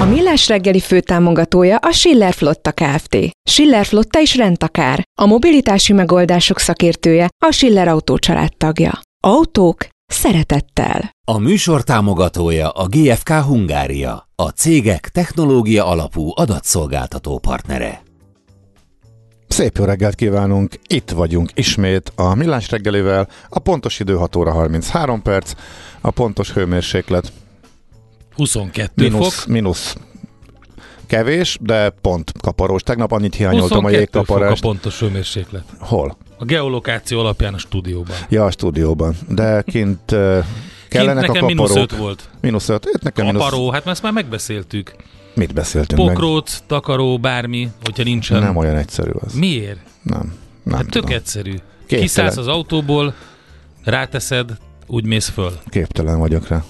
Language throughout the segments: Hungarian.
A Millás reggeli főtámogatója a Schiller Flotta Kft. Schiller Flotta is rendtakár. A mobilitási megoldások szakértője a Schiller Autó tagja. Autók szeretettel. A műsor támogatója a GFK Hungária, a cégek technológia alapú adatszolgáltató partnere. Szép jó reggelt kívánunk! Itt vagyunk ismét a Millás reggelivel. A pontos idő 6 óra 33 perc, a pontos hőmérséklet 22 mínusz, fok. mínusz kevés, de pont kaparós. Tegnap annyit hiányoltam a 22 fok a jégkaparást. pontos hőmérséklet. Hol? A geolokáció alapján a stúdióban. Ja, a stúdióban. De kint uh, kellenek Kint a nekem mínusz kaparók. 5 volt. Mínusz 5. Itt nekem mínusz... Kaparó, hát ezt már megbeszéltük. Mit beszéltünk meg? Pokróc, takaró, bármi, hogyha nincsen. Nem olyan egyszerű az. Miért? Nem. Nem Hát tök tudom. egyszerű. Képtelen. Kiszállsz az autóból, ráteszed, úgy mész föl. Képtelen vagyok rá.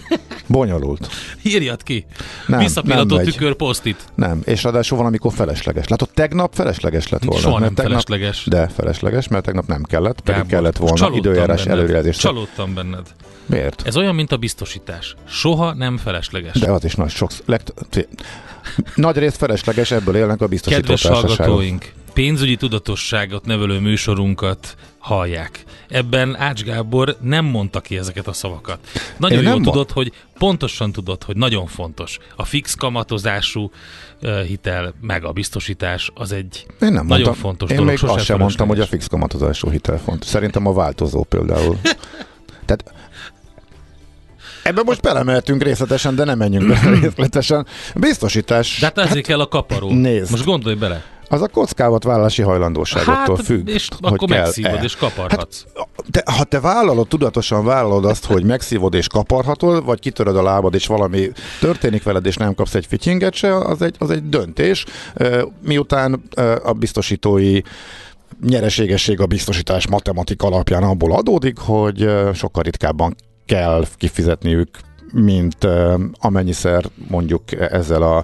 Bonyolult. Írjad ki. Nem, Visszapillantó tükör posztit. Nem, és ráadásul valamikor felesleges. Látod, tegnap felesleges lett volna. Soha nem tegnap, felesleges. De felesleges, mert tegnap nem kellett, pedig Gábor, kellett volna időjárás benned. előrejelzést. Csalódtam benned. Miért? Ez olyan, mint a biztosítás. Soha nem felesleges. De az is nagy sok... Legt... Nagy részt felesleges, ebből élnek a biztosító Kedves hallgatóink, pénzügyi tudatosságot nevelő műsorunkat hallják. Ebben Ács Gábor nem mondta ki ezeket a szavakat. Nagyon Én jól nem tudod, hogy pontosan tudod, hogy nagyon fontos. A fix kamatozású uh, hitel, meg a biztosítás az egy Én nem nagyon mondtam. fontos Én dolog. még sosem azt sem mondtam, hogy a fix kamatozású hitel fontos. Szerintem a változó például. Tehát Ebben most belemeltünk részletesen, de nem menjünk bele részletesen. Biztosítás. De hát ezért kell a kaparó. nézd. Most gondolj bele. Az a kockávat vállalási hajlandóságottól Hát, függ. és hogy akkor kell megszívod és kaparhatsz. te, ha te vállalod, tudatosan vállalod azt, hogy megszívod és kaparhatod, vagy kitöröd a lábad, és valami történik veled, és nem kapsz egy fityinget se, az egy, az egy döntés. Miután a biztosítói nyereségesség a biztosítás matematika alapján abból adódik, hogy sokkal ritkábban kell kifizetniük mint amennyiszer mondjuk ezzel a,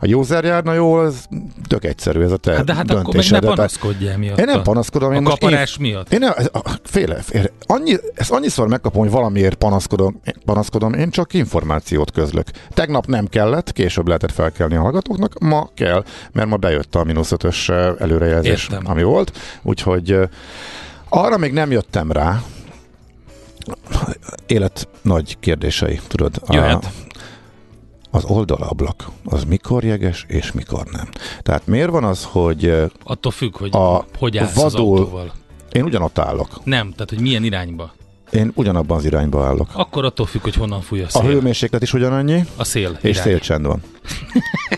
a user járna jól, ez tök egyszerű ez a te Hát de hát akkor meg ne döntésed. Tehát- panaszkodjál miatt. Én nem panaszkodom. Én A kaparás év- miatt? Én nem, ez- a- féle, féle. Annyi, ezt annyiszor megkapom, hogy valamiért panaszkodom, panaszkodom, én csak információt közlök. Tegnap nem kellett, később lehetett felkelni a hallgatóknak, ma kell, mert ma bejött a mínusz ötös előrejelzés, Értem. ami volt. Úgyhogy arra még nem jöttem rá, élet nagy kérdései, tudod. A, Jöhet. az oldalablak, az mikor jeges és mikor nem. Tehát miért van az, hogy Attól függ, hogy A hogy állsz az vadul- autóval. én ugyanott állok, Nem, tehát hogy milyen irányba. én ugyanabban az irányba állok. Akkor attól függ, hogy honnan fúj a A szél. hőmérséklet is ugyanannyi, A szél. és irány. szélcsend van.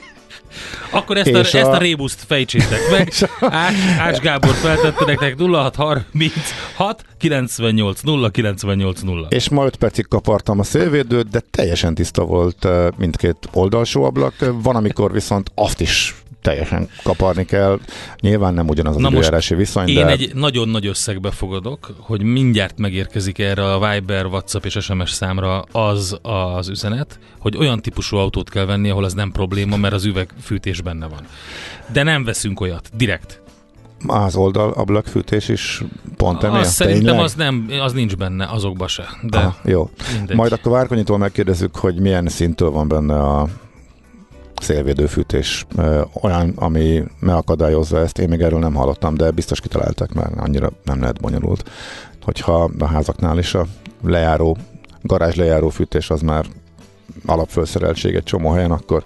Akkor ezt a, a- ezt a rébuszt fejtsétek meg. Ács, Ács Gábor feltette nektek 0636 98 0 98 0. És ma 5 percig kapartam a szélvédőt, de teljesen tiszta volt mindkét oldalsó ablak. Van, amikor viszont azt is teljesen kaparni kell. Nyilván nem ugyanaz az Na időjárási viszony, Én de egy nagyon nagy összegbe fogadok, hogy mindjárt megérkezik erre a Viber, WhatsApp és SMS számra az az üzenet, hogy olyan típusú autót kell venni, ahol az nem probléma, mert az üvegfűtés benne van. De nem veszünk olyat, direkt. Az oldal ablakfűtés is pont ennél? Az szerintem az, nem, az nincs benne azokba se. De Aha, jó. Mindegy. Majd akkor Várkonyitól megkérdezzük, hogy milyen szintől van benne a szélvédőfűtés olyan, ami megakadályozza ezt. Én még erről nem hallottam, de biztos kitaláltak, mert annyira nem lehet bonyolult. Hogyha a házaknál is a lejáró, garázs lejáró fűtés az már alapfölszereltség egy csomó helyen, akkor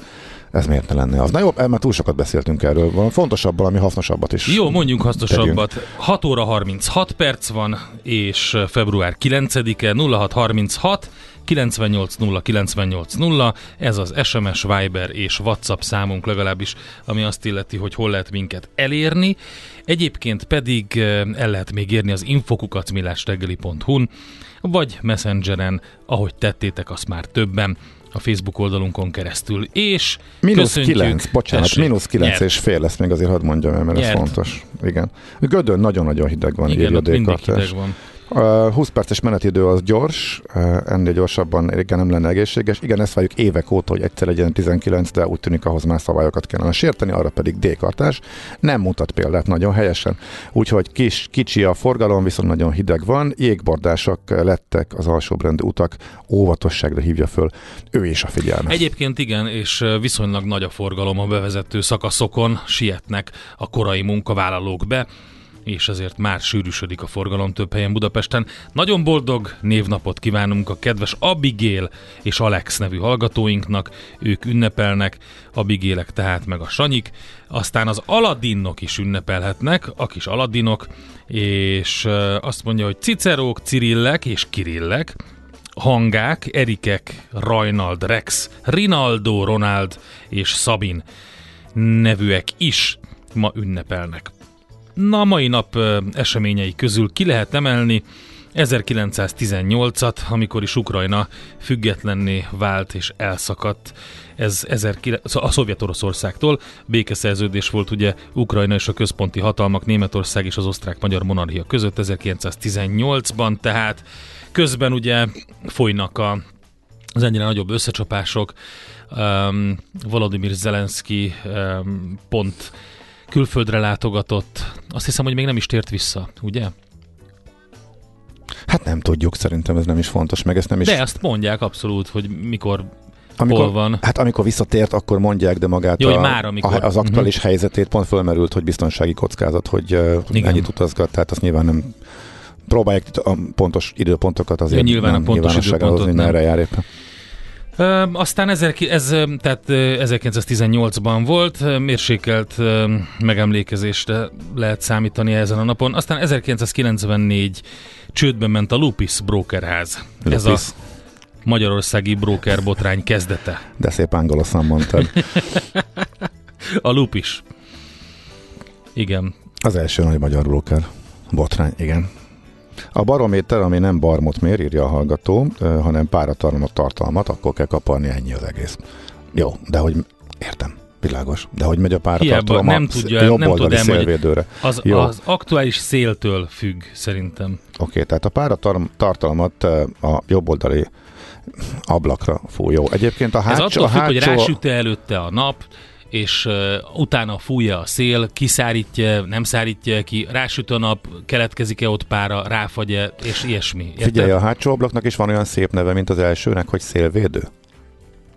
ez miért ne lenne az? Na jó, mert túl sokat beszéltünk erről. Valami fontosabb, valami hasznosabbat is. Jó, mondjunk hasznosabbat. Tegyünk. 6 óra 36 perc van, és február 9-e 0636 980 980, ez az SMS, Viber és WhatsApp számunk legalábbis, ami azt illeti, hogy hol lehet minket elérni. Egyébként pedig el lehet még érni az infokukacmilástegeli.hu-n, vagy Messengeren, ahogy tettétek azt már többen a Facebook oldalunkon keresztül. És Minusz 9, bocsánat, tessék, mínusz 9 és fél lesz még azért hadd mondjam el, mert nyert. ez fontos. Igen. Gödön nagyon-nagyon hideg van, Igen, írja mindig hideg van. A 20 perces menetidő az gyors, ennél gyorsabban igen nem lenne egészséges. Igen, ezt várjuk évek óta, hogy egyszer legyen 19, de úgy tűnik ahhoz már szabályokat kellene sérteni, arra pedig D-kartás. Nem mutat példát nagyon helyesen. Úgyhogy kis, kicsi a forgalom, viszont nagyon hideg van. Jégbordások lettek az alsóbrendű utak, óvatosságra hívja föl ő is a figyelmet. Egyébként igen, és viszonylag nagy a forgalom a bevezető szakaszokon, sietnek a korai munkavállalók be és ezért már sűrűsödik a forgalom több helyen Budapesten. Nagyon boldog névnapot kívánunk a kedves Abigail és Alex nevű hallgatóinknak, ők ünnepelnek, Abigélek tehát meg a Sanyik, aztán az Aladinok is ünnepelhetnek, a kis Aladinok, és azt mondja, hogy Cicerók, Cirillek és Kirillek, hangák, Erikek, Rajnald, Rex, Rinaldo, Ronald és Szabin nevűek is ma ünnepelnek. Na, a mai nap eseményei közül ki lehet emelni 1918-at, amikor is Ukrajna függetlenné vált és elszakadt. Ez 19... Szóval a Szovjet-Oroszországtól békeszerződés volt ugye Ukrajna és a központi hatalmak Németország és az osztrák-magyar monarchia között 1918-ban, tehát közben ugye folynak a, az ennyire nagyobb összecsapások. Um, Volodymyr Zelenszky um, pont külföldre látogatott. Azt hiszem, hogy még nem is tért vissza, ugye? Hát nem tudjuk, szerintem ez nem is fontos, meg ezt nem is... De azt mondják abszolút, hogy mikor amikor, Hol van? Hát amikor visszatért, akkor mondják, de magát Jó, a, már amikor. A, az aktuális uh-huh. helyzetét pont fölmerült, hogy biztonsági kockázat, hogy uh, ennyit utazgat, tehát azt nyilván nem próbálják a pontos időpontokat azért ja, nyilván nem a pontos időpontot hozni, merre jár éppen. Ö, aztán ezer, ez, tehát 1918-ban volt, mérsékelt megemlékezésre lehet számítani ezen a napon. Aztán 1994 csődbe ment a Lupis Brokerház. Lupis. Ez a magyarországi broker botrány kezdete. De szép angolosan mondtad. a Lupis. Igen. Az első nagy magyar broker botrány, igen. A barométer, ami nem barmot mér, írja a hallgató, hanem páratartalmat tartalmat, akkor kell kaparni ennyi az egész. Jó, de hogy értem, világos. De hogy megy a páratartalom nem tudja, nem tud szélvédőre. Az, Jó. az aktuális széltől függ, szerintem. Oké, okay, tehát a páratartalmat a jobboldali ablakra fúj. Jó, egyébként a hátsó... Ez attól függ, hátsó... hogy rásüt előtte a nap, és uh, utána fújja a szél, kiszárítja, nem szárítja ki, rásüt a nap, keletkezik-e ott pára, ráfagy-e, és ilyesmi. Érted? Figyelj, a hátsó ablaknak is van olyan szép neve, mint az elsőnek, hogy szélvédő.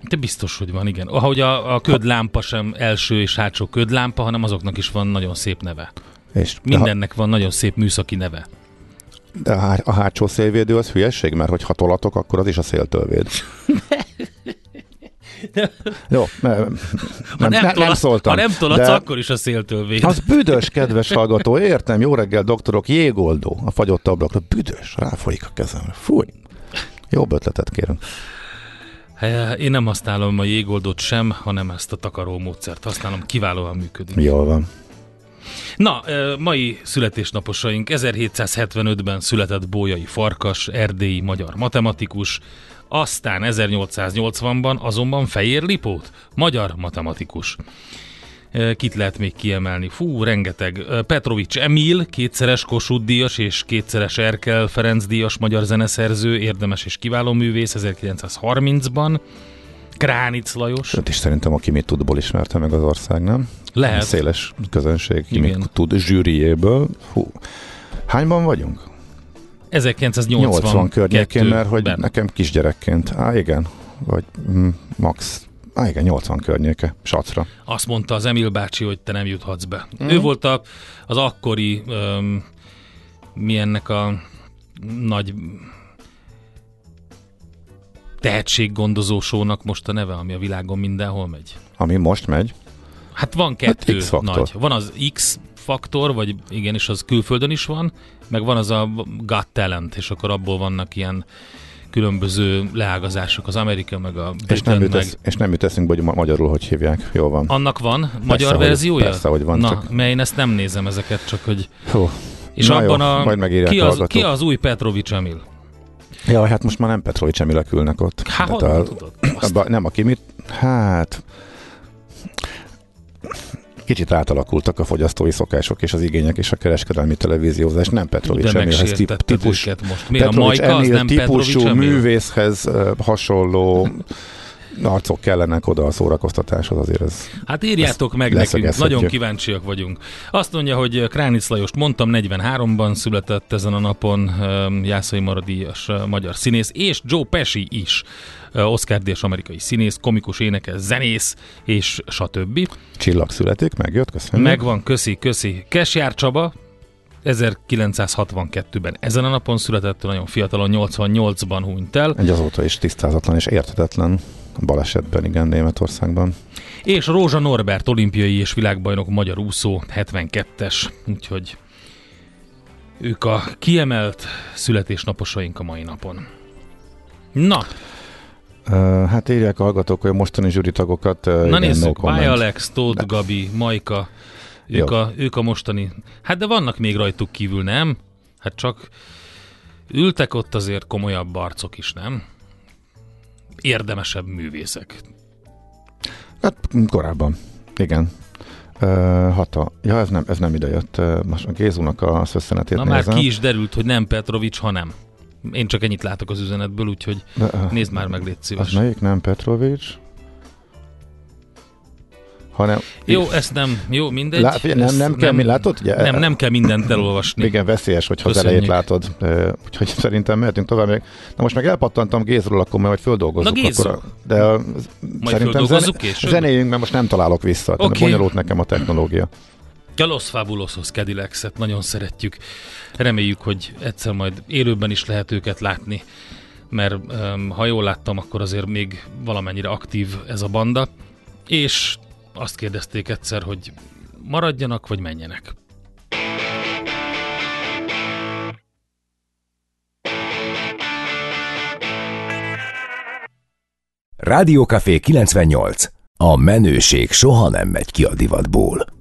De biztos, hogy van, igen. Ahogy a, a ködlámpa sem első és hátsó ködlámpa, hanem azoknak is van nagyon szép neve. És Mindennek ha... van nagyon szép műszaki neve. De a, a hátsó szélvédő az hülyeség, mert hogyha tolatok, akkor az is a széltől véd. Jó, nem, ha nem, nem, nem szóltam. Ha nem tolatsz, akkor is a széltől véd. Az büdös, kedves hallgató, értem, jó reggel, doktorok, jégoldó a fagyott ablakra, büdös, ráfolyik a kezemre, fúj. Jobb ötletet kérünk. Én nem használom a jégoldót sem, hanem ezt a takaró módszert használom, kiválóan működik. Jól van. Na, mai születésnaposaink 1775-ben született Bójai Farkas, erdélyi magyar matematikus, aztán 1880-ban azonban Fejér Lipót, magyar matematikus. Kit lehet még kiemelni? Fú, rengeteg. Petrovics Emil, kétszeres Kossuth díjas és kétszeres Erkel Ferenc díjas magyar zeneszerző, érdemes és kiváló művész 1930-ban. Kránic Lajos. Őt is szerintem a Kimi Tudból ismerte meg az ország, nem? Lehet. Széles közönség Kimi Igen. Tud zsűriéből. Hú. Hányban vagyunk? 1980 80 környékén, mert hogy nekem kisgyerekként. Á, igen. Vagy mm, max. Á, igen, 80 környéke. Sacra. Azt mondta az Emil bácsi, hogy te nem juthatsz be. Mm. Ő volt a, az akkori, um, mi ennek a nagy tehetséggondozósónak most a neve, ami a világon mindenhol megy. Ami most megy. Hát van kettő Hát X-faktor. nagy. Van az X faktor, vagy igen, és az külföldön is van, meg van az a Got Talent, és akkor abból vannak ilyen különböző leágazások, az Amerika, meg a És Britain, nem, jut meg... és nem jut eszünkbe, hogy ma- magyarul hogy hívják. Jó van. Annak van magyar hogy- verziója? persze, hogy van, Na, csak- mert én ezt nem nézem ezeket, csak hogy... Hú. És Na abban jó, a... majd ki, az, hallgatók. ki az új Petrovics Emil? Ja, hát most már nem Petrovics Emilek ülnek ott. Hát honnan a- tudod? Abba, nem a Kimit, hát kicsit átalakultak a fogyasztói szokások és az igények és a kereskedelmi televíziózás. Nem Petrovics Emilhez tip, típus, most. A Petrovics Majka az Emil nem Petrovics típusú Emil? művészhez hasonló arcok kellenek oda a szórakoztatáshoz, azért ez Hát írjátok meg nekünk, nagyon kíváncsiak vagyunk. Azt mondja, hogy Kránic Lajost mondtam, 43-ban született ezen a napon Jászai Maradíjas magyar színész, és Joe Pesci is, Oscar díjas amerikai színész, komikus énekes, zenész, és stb. csillag születik, megjött, köszönjük. Megvan, köszi, köszi. Kesjár Csaba, 1962-ben ezen a napon született, nagyon fiatalon, 88-ban hunyt el, Egy azóta is tisztázatlan és érthetetlen balesetben, igen, Németországban. és Rózsa Norbert, olimpiai és világbajnok magyar úszó, 72-es, úgyhogy ők a kiemelt születésnaposaink a mai napon. Na, hát írják hallgatók, hogy a mostani zsűritagokat. Na igen, nézzük, no. Báj Alex, Tóth Gabi, Majka, ők Jó. a, ők a mostani, hát de vannak még rajtuk kívül, nem? Hát csak ültek ott azért komolyabb arcok is, nem? Érdemesebb művészek. Hát korábban, igen. Uh, hata. Ja, ez nem, ez nem ide jött. Uh, most a szösszenetét Na már nézem. ki is derült, hogy nem Petrovics, hanem. Én csak ennyit látok az üzenetből, úgyhogy De, uh, nézd már meg, légy Az szíves. melyik nem Petrovics? Hanem... Jó, ezt nem, jó, mindegy. Lá, figyelj, nem, nem, kell, mi látod? Ugye, Nem, nem kell mindent elolvasni. Igen, veszélyes, hogyha az Köszönjük. elejét látod. Úgyhogy szerintem mehetünk tovább. Még. Na most meg elpattantam Gézről, akkor majd földolgozzuk. Na, Gézu. Akkor, de a, szerintem később? zenéjünk, mert most nem találok vissza. Okay. Bonyolult nekem a technológia. A Los Fabulosos Cadillacs-et nagyon szeretjük. Reméljük, hogy egyszer majd élőben is lehet őket látni, mert ha jól láttam, akkor azért még valamennyire aktív ez a banda. És azt kérdezték egyszer, hogy maradjanak, vagy menjenek. Rádiókafé 98. A menőség soha nem megy ki a divatból.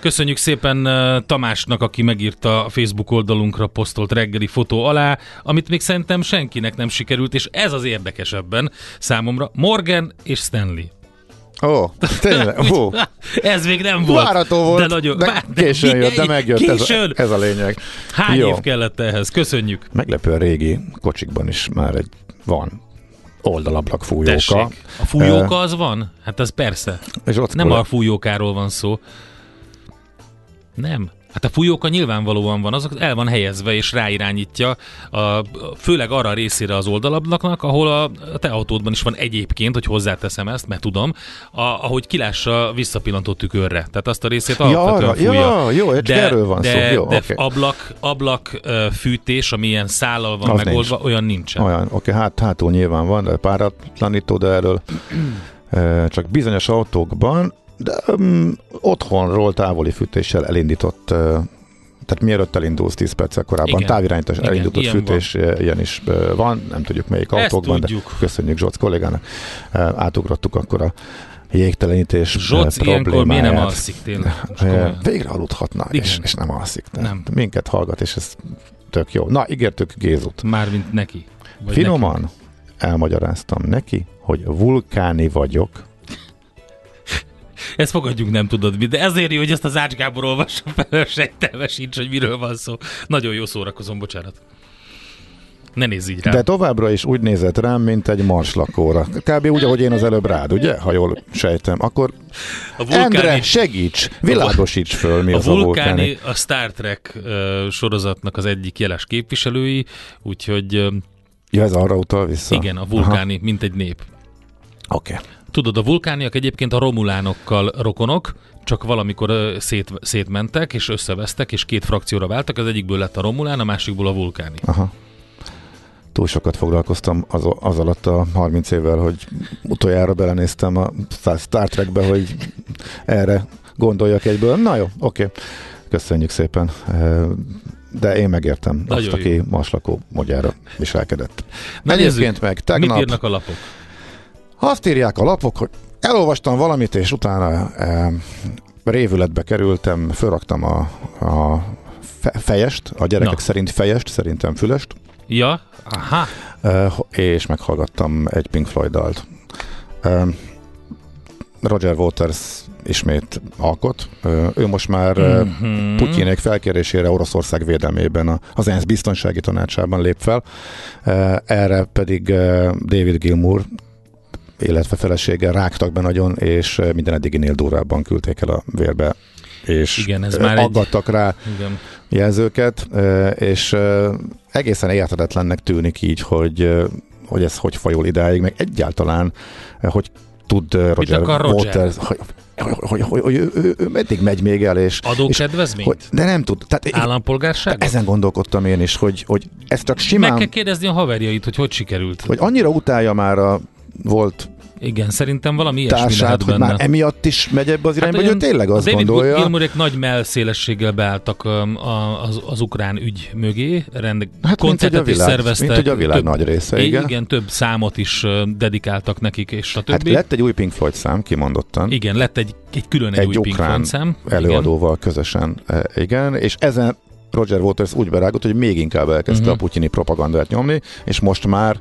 Köszönjük szépen uh, Tamásnak, aki megírta a Facebook oldalunkra posztolt reggeli fotó alá, amit még szerintem senkinek nem sikerült, és ez az érdekesebben számomra. Morgan és Stanley. Ó, oh, tényleg, ó. Ez még nem volt. Várató volt, de, nagyon, de Vá- későn jött, de megjött. Ez a, ez a lényeg. Hány Jó. év kellett ehhez? Köszönjük. Meglepően régi kocsikban is már egy van oldalablak fújóka. Tessék. A fújóka az van? Hát az persze. És ott Nem a fújókáról van szó. Nem. Hát a fújóka nyilvánvalóan van, az el van helyezve és ráirányítja, a, főleg arra a részére az oldalablaknak, ahol a, te autódban is van egyébként, hogy hozzáteszem ezt, mert tudom, a, ahogy kilássa a visszapillantó tükörre. Tehát azt a részét Ja, alapvetően arra, fújja. ja, jó, csak erről van de, szó. Jó, de oké. ablak, ablak fűtés, ami ilyen szállal van Az megoldva, olyan nincsen. Olyan, oké, hát hátul nyilván van, de páratlanító, de erről csak bizonyos autókban, de um, otthonról távoli fűtéssel elindított, eh, tehát mielőtt elindulsz 10 perccel korábban, Igen. távirányítás Igen, elindított ilyen fűtés, eh, ilyen is van, nem tudjuk melyik Ezt autókban, tudjuk. de köszönjük Zsoc kollégának. Átugrottuk akkor a jégtelenítés Zsoc ilyenkor miért nem alszik tényleg? Végre aludhatna, Igen. és, és nem alszik. De Nem. Minket hallgat, és ez tök jó. Na, ígértük Gézut. Mármint neki. Finoman nekünk. elmagyaráztam neki, hogy vulkáni vagyok. Ezt fogadjuk, nem tudod mi, de ezért jó, hogy ezt az Ács Gábor olvassa fel, sejtelme sincs, hogy miről van szó. Nagyon jó szórakozom, bocsánat. Ne nézz így rá. De továbbra is úgy nézett rám, mint egy marslakóra. Kb. úgy, ahogy én az előbb rád, ugye? Ha jól sejtem. Akkor a vulkáni, Endre, segíts! Világosíts föl, mi a az a vulkáni. vulkáni a Star Trek ö, sorozatnak az egyik jeles képviselői, úgyhogy ö, Ja, ez arra utal vissza? igen, a vulkáni, mint egy nép. Oké. Okay. Tudod, a vulkániak egyébként a romulánokkal rokonok, csak valamikor szét, szétmentek, és összevesztek, és két frakcióra váltak, az egyikből lett a romulán, a másikból a vulkáni. Aha. Túl sokat foglalkoztam az, az alatt a 30 évvel, hogy utoljára belenéztem a Star Trekbe, hogy erre gondoljak egyből. Na jó, oké. Okay. Köszönjük szépen. De én megértem Nagyon azt, aki jó. maslakó mogyára viselkedett. Na Egyébként meg Mit tegnap írnak a lapok? Azt írják a lapok, hogy elolvastam valamit, és utána e, révületbe kerültem, fölraktam a, a fe, fejest, a gyerekek Na. szerint fejest, szerintem fülest, Ja, aha, e, és meghallgattam egy Pink Floyd dalt. E, Roger Waters ismét alkot. E, ő most már Mhm. Putyinék felkérésére Oroszország védelmében a- az ENSZ biztonsági tanácsában lép fel. E, Erre pedig David Gilmour illetve felesége rágtak be nagyon, és e, minden eddiginél durvábban küldték el a vérbe és Igen, ez e, már egy- aggattak rá igen. jelzőket, e, és egészen érthetetlennek tűnik így, hogy, hogy ez hogy fajul idáig, meg egyáltalán, hogy tud Roger, Roger? Waters, hogy, hogy, hogy, hogy, ő, ő, ő meddig megy még el, és, és Adókedvezményt? hogy, de nem tud. Tehát Állampolgárság? ezen gondolkodtam én is, hogy, hogy ez csak Meg simán, kell kérdezni a haverjait, hogy hogy sikerült. hogy annyira utálja már a volt Igen, szerintem valami ilyesmi lehet társát, hogy benne. már emiatt is megy ebbe az irányba, hogy ő tényleg azt David gondolja. Gilmourék nagy melszélességgel beálltak um, az, az ukrán ügy mögé, rend, Hát, koncertet is szerveztek. mint hogy a világ több, nagy része, igen. igen, több számot is dedikáltak nekik, és a Hát többi. lett egy új Pink Floyd szám, kimondottan. Igen, lett egy, egy külön egy, Egy új Pink Floyd szám. előadóval közösen, e, igen, és ezen Roger Waters úgy berágott, hogy még inkább elkezdte uh-huh. a putyini propagandát nyomni, és most már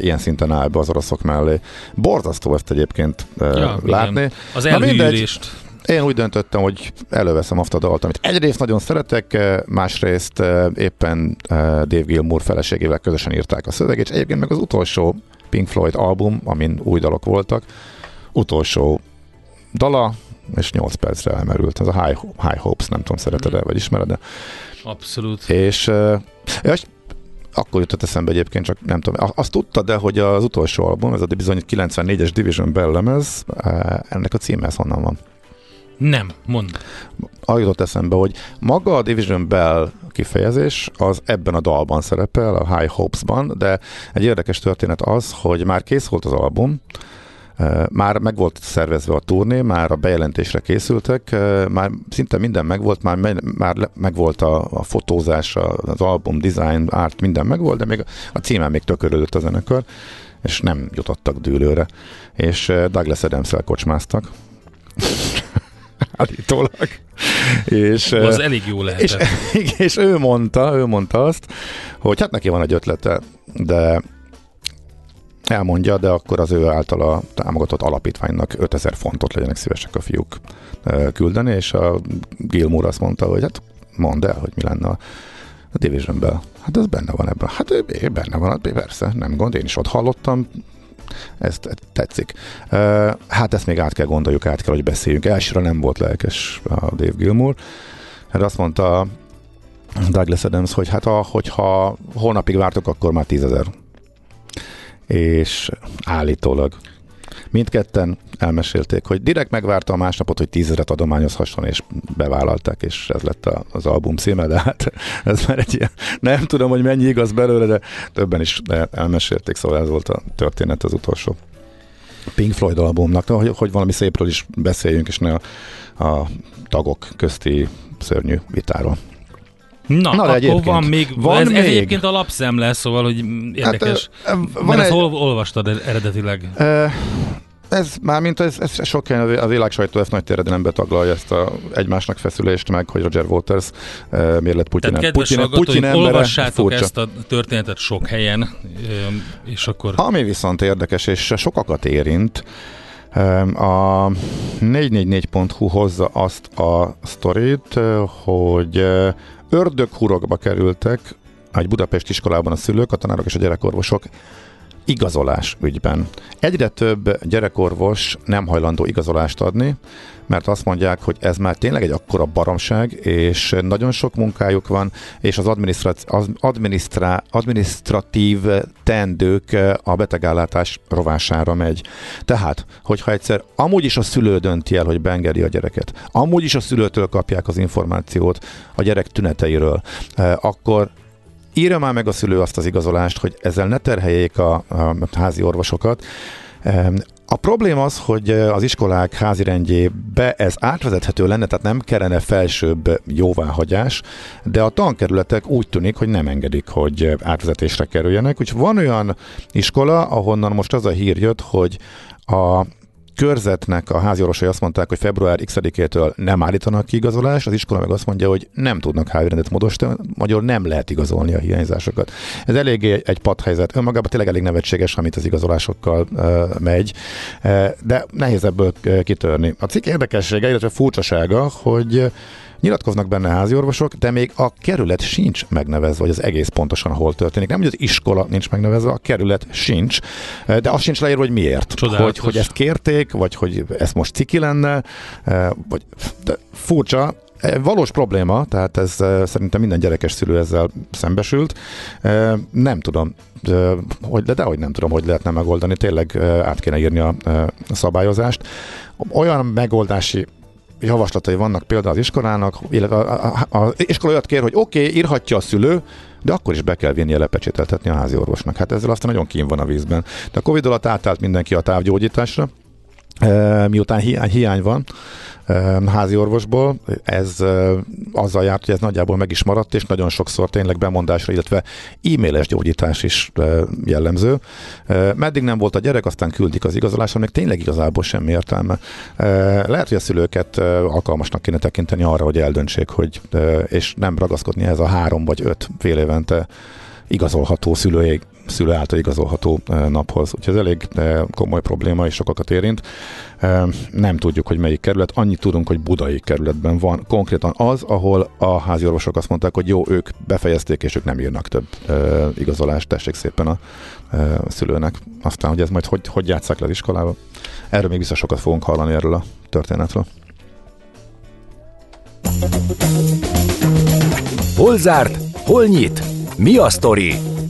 ilyen szinten áll be az oroszok mellé. Borzasztó ezt egyébként Ja, látni. igen. Az elhűlést. Én úgy döntöttem, hogy előveszem azt a dalt, amit egyrészt nagyon szeretek, másrészt éppen Dave Gilmour feleségével közösen írták a szöveget, és egyébként meg az utolsó Pink Floyd album, amin új dalok voltak, utolsó dala, és 8 percre elmerült. Ez a High, High Hopes, nem tudom, szereted-e, vagy ismered de Abszolút. És, és akkor jutott eszembe egyébként, csak nem tudom, azt tudtad de hogy az utolsó album, ez a bizony 94-es Division Bell lemez, ennek a címe ez honnan van? Nem, mond. arra jutott eszembe, hogy maga a Division Bell kifejezés az ebben a dalban szerepel, a High Hopes-ban, de egy érdekes történet az, hogy már kész volt az album, már meg volt szervezve a turné, már a bejelentésre készültek, már szinte minden megvolt, már, me- már megvolt a, a fotózás, az album, design, art, minden megvolt, de még a- címen még tökörődött a zenekar, és nem jutottak dűlőre. És Douglas Adams-el kocsmáztak. Állítólag. És, Az elég jó és, lehetett. és ő mondta, ő mondta azt, hogy hát neki van egy ötlete, de elmondja, de akkor az ő általa támogatott alapítványnak 5000 fontot legyenek szívesek a fiúk küldeni, és a Gilmour azt mondta, hogy hát mondd el, hogy mi lenne a a Division-bel. Hát ez benne van ebben. Hát benne van, hát persze, nem gond, én is ott hallottam, ezt tetszik. Hát ezt még át kell gondoljuk, át kell, hogy beszéljünk. Elsőre nem volt lelkes a Dave Gilmour, Hát azt mondta Douglas Adams, hogy hát a, hogyha holnapig vártok, akkor már tízezer. És állítólag mindketten elmesélték, hogy direkt megvárta a másnapot, hogy tízezeret adományozhasson, és bevállalták, és ez lett az album címe, de hát ez már egy ilyen, nem tudom, hogy mennyi igaz belőle, de többen is elmesélték, szóval ez volt a történet az utolsó Pink Floyd albumnak, de hogy, hogy valami szépről is beszéljünk, és ne a, a tagok közti szörnyű vitáról. Na, Na, de akkor egyébként van még, van ez, ez még. egyébként a lapszem lesz, szóval, hogy érdekes. Hát, Van Mert ezt egy, ol, olvastad eredetileg. ö, ez már mint ez, ez sok helyen a világ sajtó ezt nagy terjedelembe taglalja ezt a egymásnak feszülést meg, hogy Roger Waters uh, miért lett Putyin, Tehát kedves Putyin, Putyin embere, olvassátok furcsa. ezt a történetet sok helyen, és akkor Ami viszont érdekes, és sokakat érint, a 444.hu hozza azt a sztorit, hogy ördöghurokba kerültek egy Budapest iskolában a szülők, a tanárok és a gyerekorvosok igazolás ügyben. Egyre több gyerekorvos nem hajlandó igazolást adni, mert azt mondják, hogy ez már tényleg egy akkora baromság, és nagyon sok munkájuk van, és az, az adminisztrá, adminisztratív tendők a betegállátás rovására megy. Tehát, hogyha egyszer amúgy is a szülő dönti el, hogy beengedi a gyereket, amúgy is a szülőtől kapják az információt a gyerek tüneteiről, eh, akkor írja már meg a szülő azt az igazolást, hogy ezzel ne terheljék a, a házi orvosokat. A probléma az, hogy az iskolák házirendjébe ez átvezethető lenne, tehát nem kellene felsőbb jóváhagyás, de a tankerületek úgy tűnik, hogy nem engedik, hogy átvezetésre kerüljenek. Úgyhogy van olyan iskola, ahonnan most az a hír jött, hogy a körzetnek a háziorvosai azt mondták, hogy február X-től nem állítanak ki igazolást, az iskola meg azt mondja, hogy nem tudnak házirendet módosítani, magyarul nem lehet igazolni a hiányzásokat. Ez eléggé egy padhelyzet. Önmagában tényleg elég nevetséges, amit az igazolásokkal uh, megy, uh, de nehéz ebből kitörni. A cikk érdekessége, illetve furcsasága, hogy Nyilatkoznak benne háziorvosok, de még a kerület sincs megnevezve, hogy az egész pontosan hol történik. Nem, hogy az iskola nincs megnevezve, a kerület sincs, de az sincs leírva, hogy miért. Hogy, hogy ezt kérték, vagy hogy ez most ciki lenne, vagy de furcsa, Valós probléma, tehát ez szerintem minden gyerekes szülő ezzel szembesült. Nem tudom, hogy, de dehogy nem tudom, hogy lehetne megoldani. Tényleg át kéne írni a szabályozást. Olyan megoldási javaslatai vannak például az iskolának, illetve az iskola olyat kér, hogy oké, okay, írhatja a szülő, de akkor is be kell vinni lepecsételtetni a házi orvosnak. Hát ezzel aztán nagyon kín van a vízben. De a Covid alatt átállt mindenki a távgyógyításra, miután hiány, hiány van, házi orvosból. Ez azzal járt, hogy ez nagyjából meg is maradt, és nagyon sokszor tényleg bemondásra, illetve e-mailes gyógyítás is jellemző. Meddig nem volt a gyerek, aztán küldik az igazolásra, még tényleg igazából semmi értelme. Lehet, hogy a szülőket alkalmasnak kéne tekinteni arra, hogy eldöntsék, hogy, és nem ragaszkodni ez a három vagy öt fél évente igazolható szülői szülő által igazolható naphoz. Úgyhogy ez elég komoly probléma, és sokakat érint. Nem tudjuk, hogy melyik kerület. Annyit tudunk, hogy budai kerületben van konkrétan az, ahol a házi orvosok azt mondták, hogy jó, ők befejezték, és ők nem írnak több igazolást, tessék szépen a szülőnek. Aztán, hogy ez majd hogy, hogy játsszák le az iskolába. Erről még biztos sokat fogunk hallani erről a történetről. Hol zárt? Hol nyit? Mi a sztori?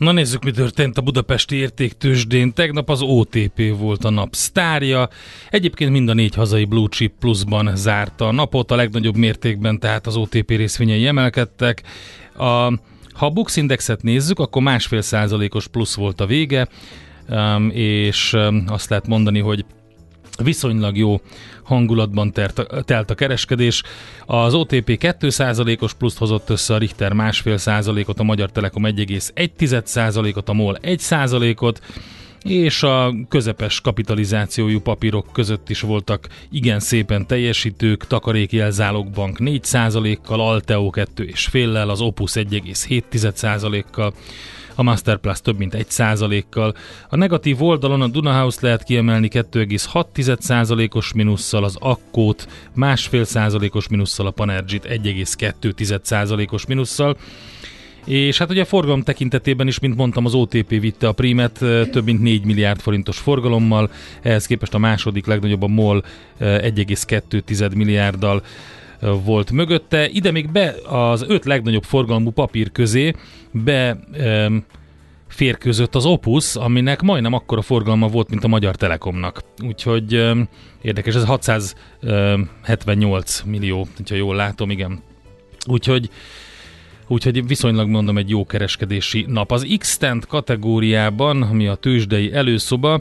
Na nézzük, mi történt a budapesti értéktősdén. Tegnap az OTP volt a nap sztárja. Egyébként mind a négy hazai blue chip pluszban zárta a napot. A legnagyobb mértékben tehát az OTP részvényei emelkedtek. A, ha a Bux Indexet nézzük, akkor másfél százalékos plusz volt a vége, és azt lehet mondani, hogy viszonylag jó hangulatban tert, telt a kereskedés. Az OTP 2%-os pluszt hozott össze, a Richter másfél százalékot, a Magyar Telekom 1,1 százalékot, a MOL 1 százalékot, és a közepes kapitalizációjú papírok között is voltak igen szépen teljesítők, Takarékjelzálogbank 4%-kal, Alteo 2,5-lel, az Opus 1,7%-kal, a Masterplus több mint 1%-kal. A negatív oldalon a Dunahouse lehet kiemelni 2,6%-os minusszal, az Akkót másfél százalékos minusszal, a Panergit 1,2%-os minusszal. És hát ugye a forgalom tekintetében is, mint mondtam, az OTP vitte a prímet több mint 4 milliárd forintos forgalommal, ehhez képest a második legnagyobb a MOL 1,2 milliárddal volt mögötte. Ide még be az öt legnagyobb forgalmú papír közé be férközött az Opus, aminek majdnem akkora forgalma volt, mint a Magyar Telekomnak. Úgyhogy érdekes, ez 678 millió, ha jól látom, igen. Úgyhogy úgyhogy viszonylag mondom egy jó kereskedési nap. Az x kategóriában, ami a tőzsdei előszoba,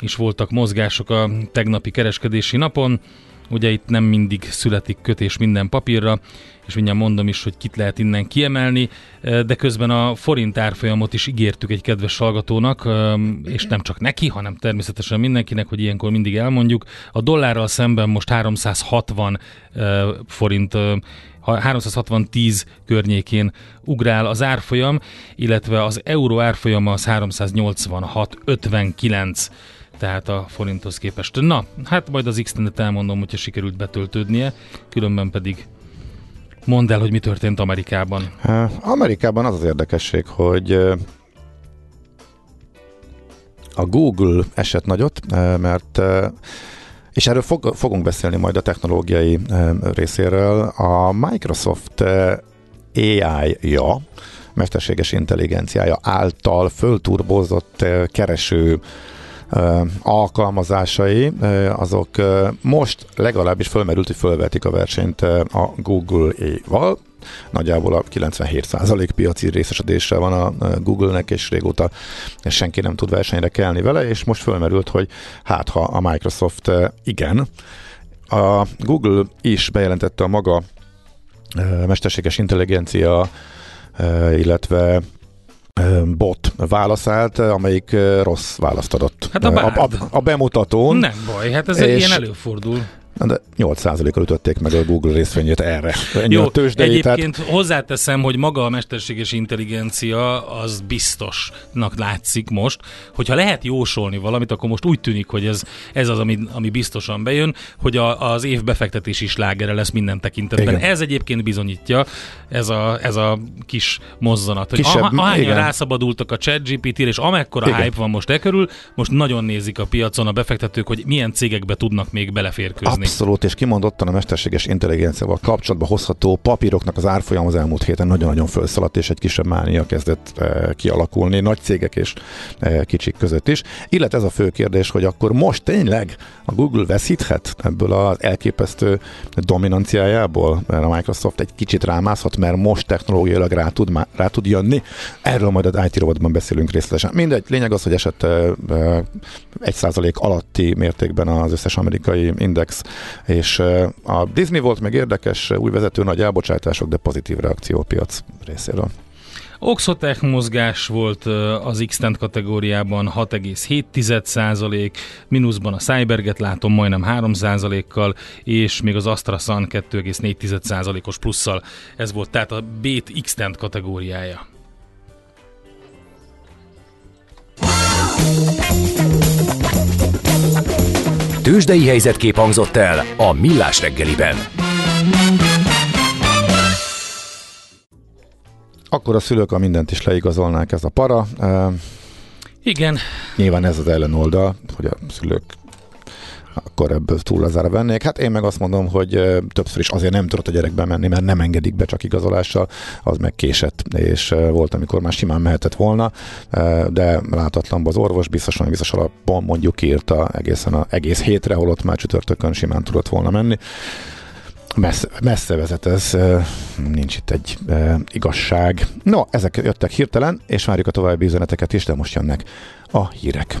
és voltak mozgások a tegnapi kereskedési napon, Ugye itt nem mindig születik kötés minden papírra, és mindjárt mondom is, hogy kit lehet innen kiemelni, de közben a forint árfolyamot is ígértük egy kedves hallgatónak, és nem csak neki, hanem természetesen mindenkinek, hogy ilyenkor mindig elmondjuk. A dollárral szemben most 360 forint 360-10 környékén ugrál az árfolyam, illetve az euró árfolyama az 386-59 tehát a forinthoz képest. Na, hát majd az x elmondom, hogyha sikerült betöltődnie, különben pedig mondd el, hogy mi történt Amerikában. Amerikában az az érdekesség, hogy a Google esett nagyot, mert és erről fog, fogunk beszélni majd a technológiai részéről. A Microsoft AI-ja, mesterséges intelligenciája által fölturbozott kereső alkalmazásai, azok most legalábbis fölmerült, hogy fölvetik a versenyt a Google-val. Nagyjából a 97% piaci részesedésre van a Google-nek, és régóta senki nem tud versenyre kelni vele, és most fölmerült, hogy hát ha a Microsoft igen. A Google is bejelentette a maga mesterséges intelligencia illetve bot válaszált, amelyik rossz választ adott. Hát a, a, a, a bemutatón. Nem baj, hát ez ilyen előfordul. De 8%-kal ütötték meg a Google részvényét erre. Ennyi Jó, a tőzsdei, egyébként tehát... hozzáteszem, hogy maga a mesterséges intelligencia az biztosnak látszik most, hogyha lehet jósolni valamit, akkor most úgy tűnik, hogy ez, ez az, ami, ami biztosan bejön, hogy a, az év befektetési slágere lesz minden tekintetben. Igen. Ez egyébként bizonyítja, ez a, ez a kis mozzanat. Hogy Kisebb, ahányan rászabadultak a chat GPT-re, és amekkora igen. hype van most e körül, most nagyon nézik a piacon a befektetők, hogy milyen cégekbe tudnak még beleférkőzni. Abszolút, és kimondottan a mesterséges intelligenciával kapcsolatban hozható papíroknak az árfolyam az elmúlt héten nagyon-nagyon felszaladt, és egy kisebb mánia kezdett e, kialakulni, nagy cégek és e, kicsik között is. Illetve ez a fő kérdés, hogy akkor most tényleg a Google veszíthet ebből az elképesztő dominanciájából, a Microsoft egy kicsit rámászhat, mert most technológiailag rá tud, rá tud jönni. Erről majd az IT rovatban beszélünk részletesen. Mindegy, lényeg az, hogy esett e, egy százalék alatti mértékben az összes amerikai index, és a Disney volt még érdekes, új vezető, nagy elbocsátások, de pozitív reakció a piac részéről. Oxotech mozgás volt az x kategóriában 6,7 mínuszban a Cyberget látom majdnem 3 kal és még az AstraZan 2,4 os plusszal. Ez volt tehát a Bét x kategóriája. Tőzsdei helyzetkép hangzott el a Millás reggeliben. Akkor a szülők a mindent is leigazolnák ez a para. Igen. Nyilván ez az ellenoldal, hogy a szülők akkor ebből túl lazára vennék. Hát én meg azt mondom, hogy többször is azért nem tudott a gyerek bemenni, mert nem engedik be csak igazolással, az meg késett, és volt, amikor már simán mehetett volna, de látatlanban az orvos biztosan biztos alapon mondjuk írta egészen a egész hétre, holott már csütörtökön simán tudott volna menni messze, messze vezet ez, nincs itt egy e, igazság. No, ezek jöttek hirtelen, és várjuk a további üzeneteket is, de most jönnek a hírek.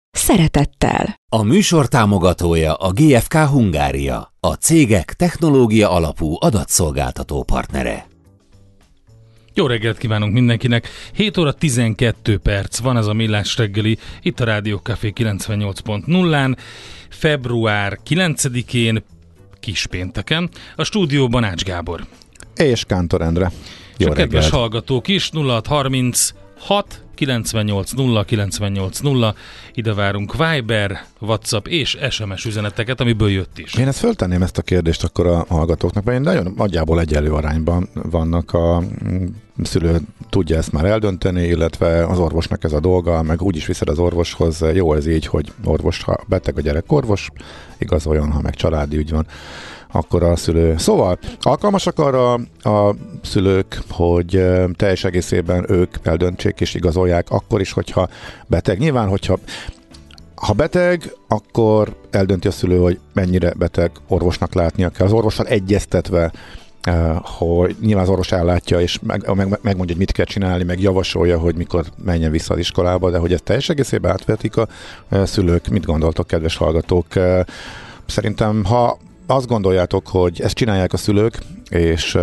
szeretettel. A műsor támogatója a GFK Hungária, a cégek technológia alapú adatszolgáltató partnere. Jó reggelt kívánunk mindenkinek! 7 óra 12 perc van ez a Millás reggeli, itt a Rádió Café 98.0-án, február 9-én kispénteken. A stúdióban Ács Gábor. És Kántor Endre. Jó és a kedves hallgatók is 0630 6 98 0 98 0. Ide várunk Viber, WhatsApp és SMS üzeneteket, amiből jött is. Én ezt föltenném ezt a kérdést akkor a hallgatóknak, mert nagyon nagyjából egyenlő arányban vannak a mm, szülő tudja ezt már eldönteni, illetve az orvosnak ez a dolga, meg úgy is viszed az orvoshoz, jó ez így, hogy orvos, ha beteg a gyerek orvos, igazoljon, ha meg családi ügy van, akkor a szülő. Szóval alkalmasak arra a szülők, hogy teljes egészében ők eldöntsék és igazolják, akkor is, hogyha beteg. Nyilván, hogyha ha beteg, akkor eldönti a szülő, hogy mennyire beteg orvosnak látnia kell. Az orvossal egyeztetve hogy nyilván az orvos ellátja, és meg, meg, megmondja, hogy mit kell csinálni, meg javasolja, hogy mikor menjen vissza az iskolába, de hogy ezt teljes egészében átvetik a szülők. Mit gondoltok, kedves hallgatók? Szerintem, ha azt gondoljátok, hogy ezt csinálják a szülők, és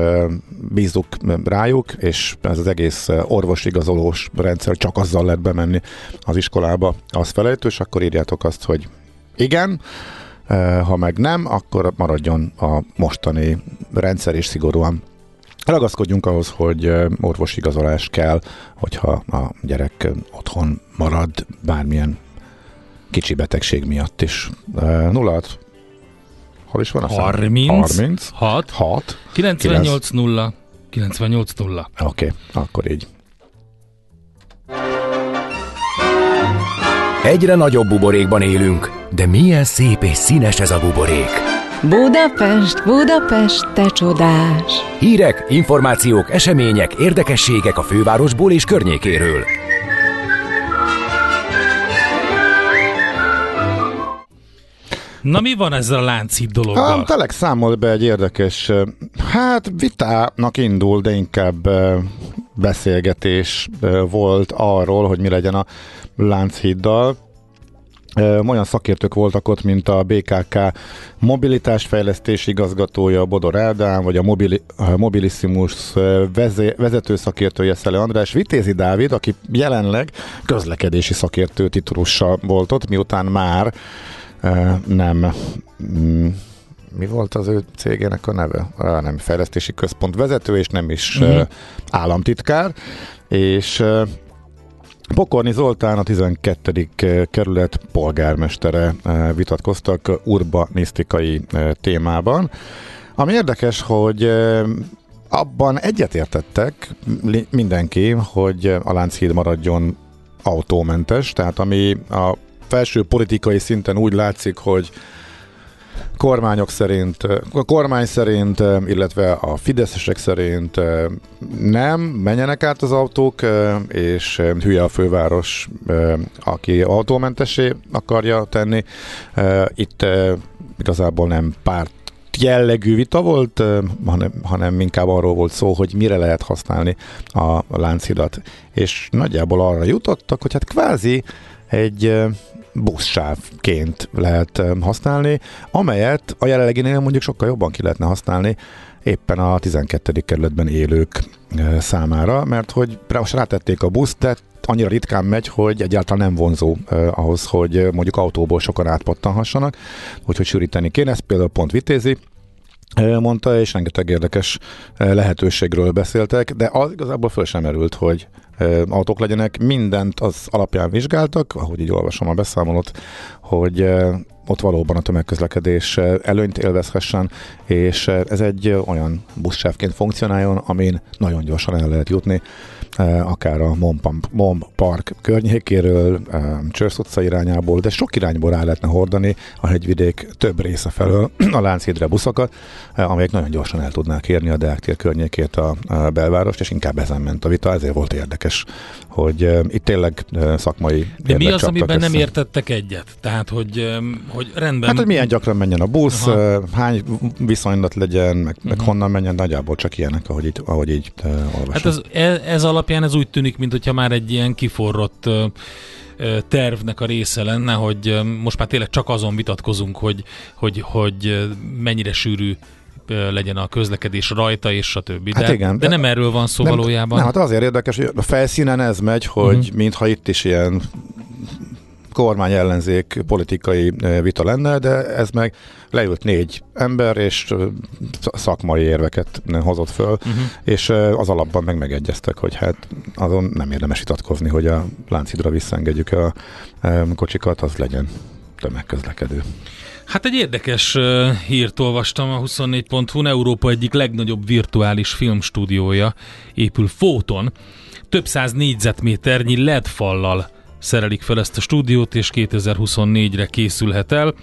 bízunk rájuk, és ez az egész orvosigazolós rendszer csak azzal lehet bemenni az iskolába, az felejtős, akkor írjátok azt, hogy igen, ha meg nem, akkor maradjon a mostani rendszer is szigorúan ragaszkodjunk ahhoz, hogy orvosigazolás kell, hogyha a gyerek otthon marad bármilyen kicsi betegség miatt is. 06 Hol is van a 30, 30 6, 6 98 0 98 0. Oké, okay, akkor így. Egyre nagyobb buborékban élünk, de milyen szép és színes ez a buborék. Budapest, Budapest, te csodás! Hírek, információk, események, érdekességek a fővárosból és környékéről. Na mi van ezzel a Lánchíd dologgal? A Telek számol be egy érdekes, hát vitának indul, de inkább beszélgetés volt arról, hogy mi legyen a Lánchíddal. Olyan szakértők voltak ott, mint a BKK mobilitásfejlesztési igazgatója Bodor Eldán, vagy a Mobili, Mobilissimus vezető szakértője Szele András, Vitézi Dávid, aki jelenleg közlekedési szakértő titulussal volt ott, miután már nem mm, mi volt az ő cégének a neve? Ah, nem fejlesztési központ vezető, és nem is uh-huh. államtitkár, és Pokorni Zoltán, a 12. kerület polgármestere vitatkoztak urbanisztikai témában. Ami érdekes, hogy abban egyetértettek mindenki, hogy a Lánchíd maradjon autómentes, tehát ami a felső politikai szinten úgy látszik, hogy kormányok szerint, a kormány szerint, illetve a fideszesek szerint nem menjenek át az autók, és hülye a főváros, aki autómentesé akarja tenni. Itt igazából nem párt jellegű vita volt, hanem, hanem inkább arról volt szó, hogy mire lehet használni a Lánchidat. És nagyjából arra jutottak, hogy hát kvázi egy buszsávként lehet használni, amelyet a jelenleginél mondjuk sokkal jobban ki lehetne használni éppen a 12. kerületben élők számára, mert hogy most rátették a buszt, de annyira ritkán megy, hogy egyáltalán nem vonzó eh, ahhoz, hogy mondjuk autóból sokan átpattanhassanak, úgyhogy sűríteni kéne, ezt például pont vitézi, mondta, és rengeteg érdekes lehetőségről beszéltek, de az igazából föl sem merült, hogy autók legyenek. Mindent az alapján vizsgáltak, ahogy így olvasom a beszámolót, hogy ott valóban a tömegközlekedés előnyt élvezhessen, és ez egy olyan buszsávként funkcionáljon, amin nagyon gyorsan el lehet jutni akár a Mom Park környékéről, Csörsz utca irányából, de sok irányból rá lehetne hordani a hegyvidék több része felől a Lánchídre buszokat, amelyek nagyon gyorsan el tudnák érni a Deák tér környékét, a, belvárost, és inkább ezen ment a vita, ezért volt érdekes, hogy itt tényleg szakmai De mi az, amiben össze. nem értettek egyet? Tehát, hogy, hogy rendben... Hát, hogy milyen gyakran menjen a busz, Aha. hány viszonylat legyen, meg, meg uh-huh. honnan menjen, nagyjából csak ilyenek, ahogy így, ahogy így olvasom. Hát ez, ez, ez alapján ez úgy tűnik, mintha már egy ilyen kiforrott tervnek a része lenne, hogy most már tényleg csak azon vitatkozunk, hogy, hogy, hogy mennyire sűrű legyen a közlekedés rajta, és a többi. Hát de, igen, de nem erről van szó nem, valójában. Nem, hát azért érdekes, hogy a felszínen ez megy, hogy uh-huh. mintha itt is ilyen kormány ellenzék politikai vita lenne, de ez meg leült négy ember, és szakmai érveket hozott föl, uh-huh. és az alapban meg megegyeztek, hogy hát azon nem érdemes vitatkozni, hogy a Láncidra visszaengedjük a kocsikat, az legyen tömegközlekedő. Hát egy érdekes uh, hírt olvastam a 24.hu, Európa egyik legnagyobb virtuális filmstúdiója épül Fóton. Több száz négyzetméternyi LED fallal szerelik fel ezt a stúdiót, és 2024-re készülhet el,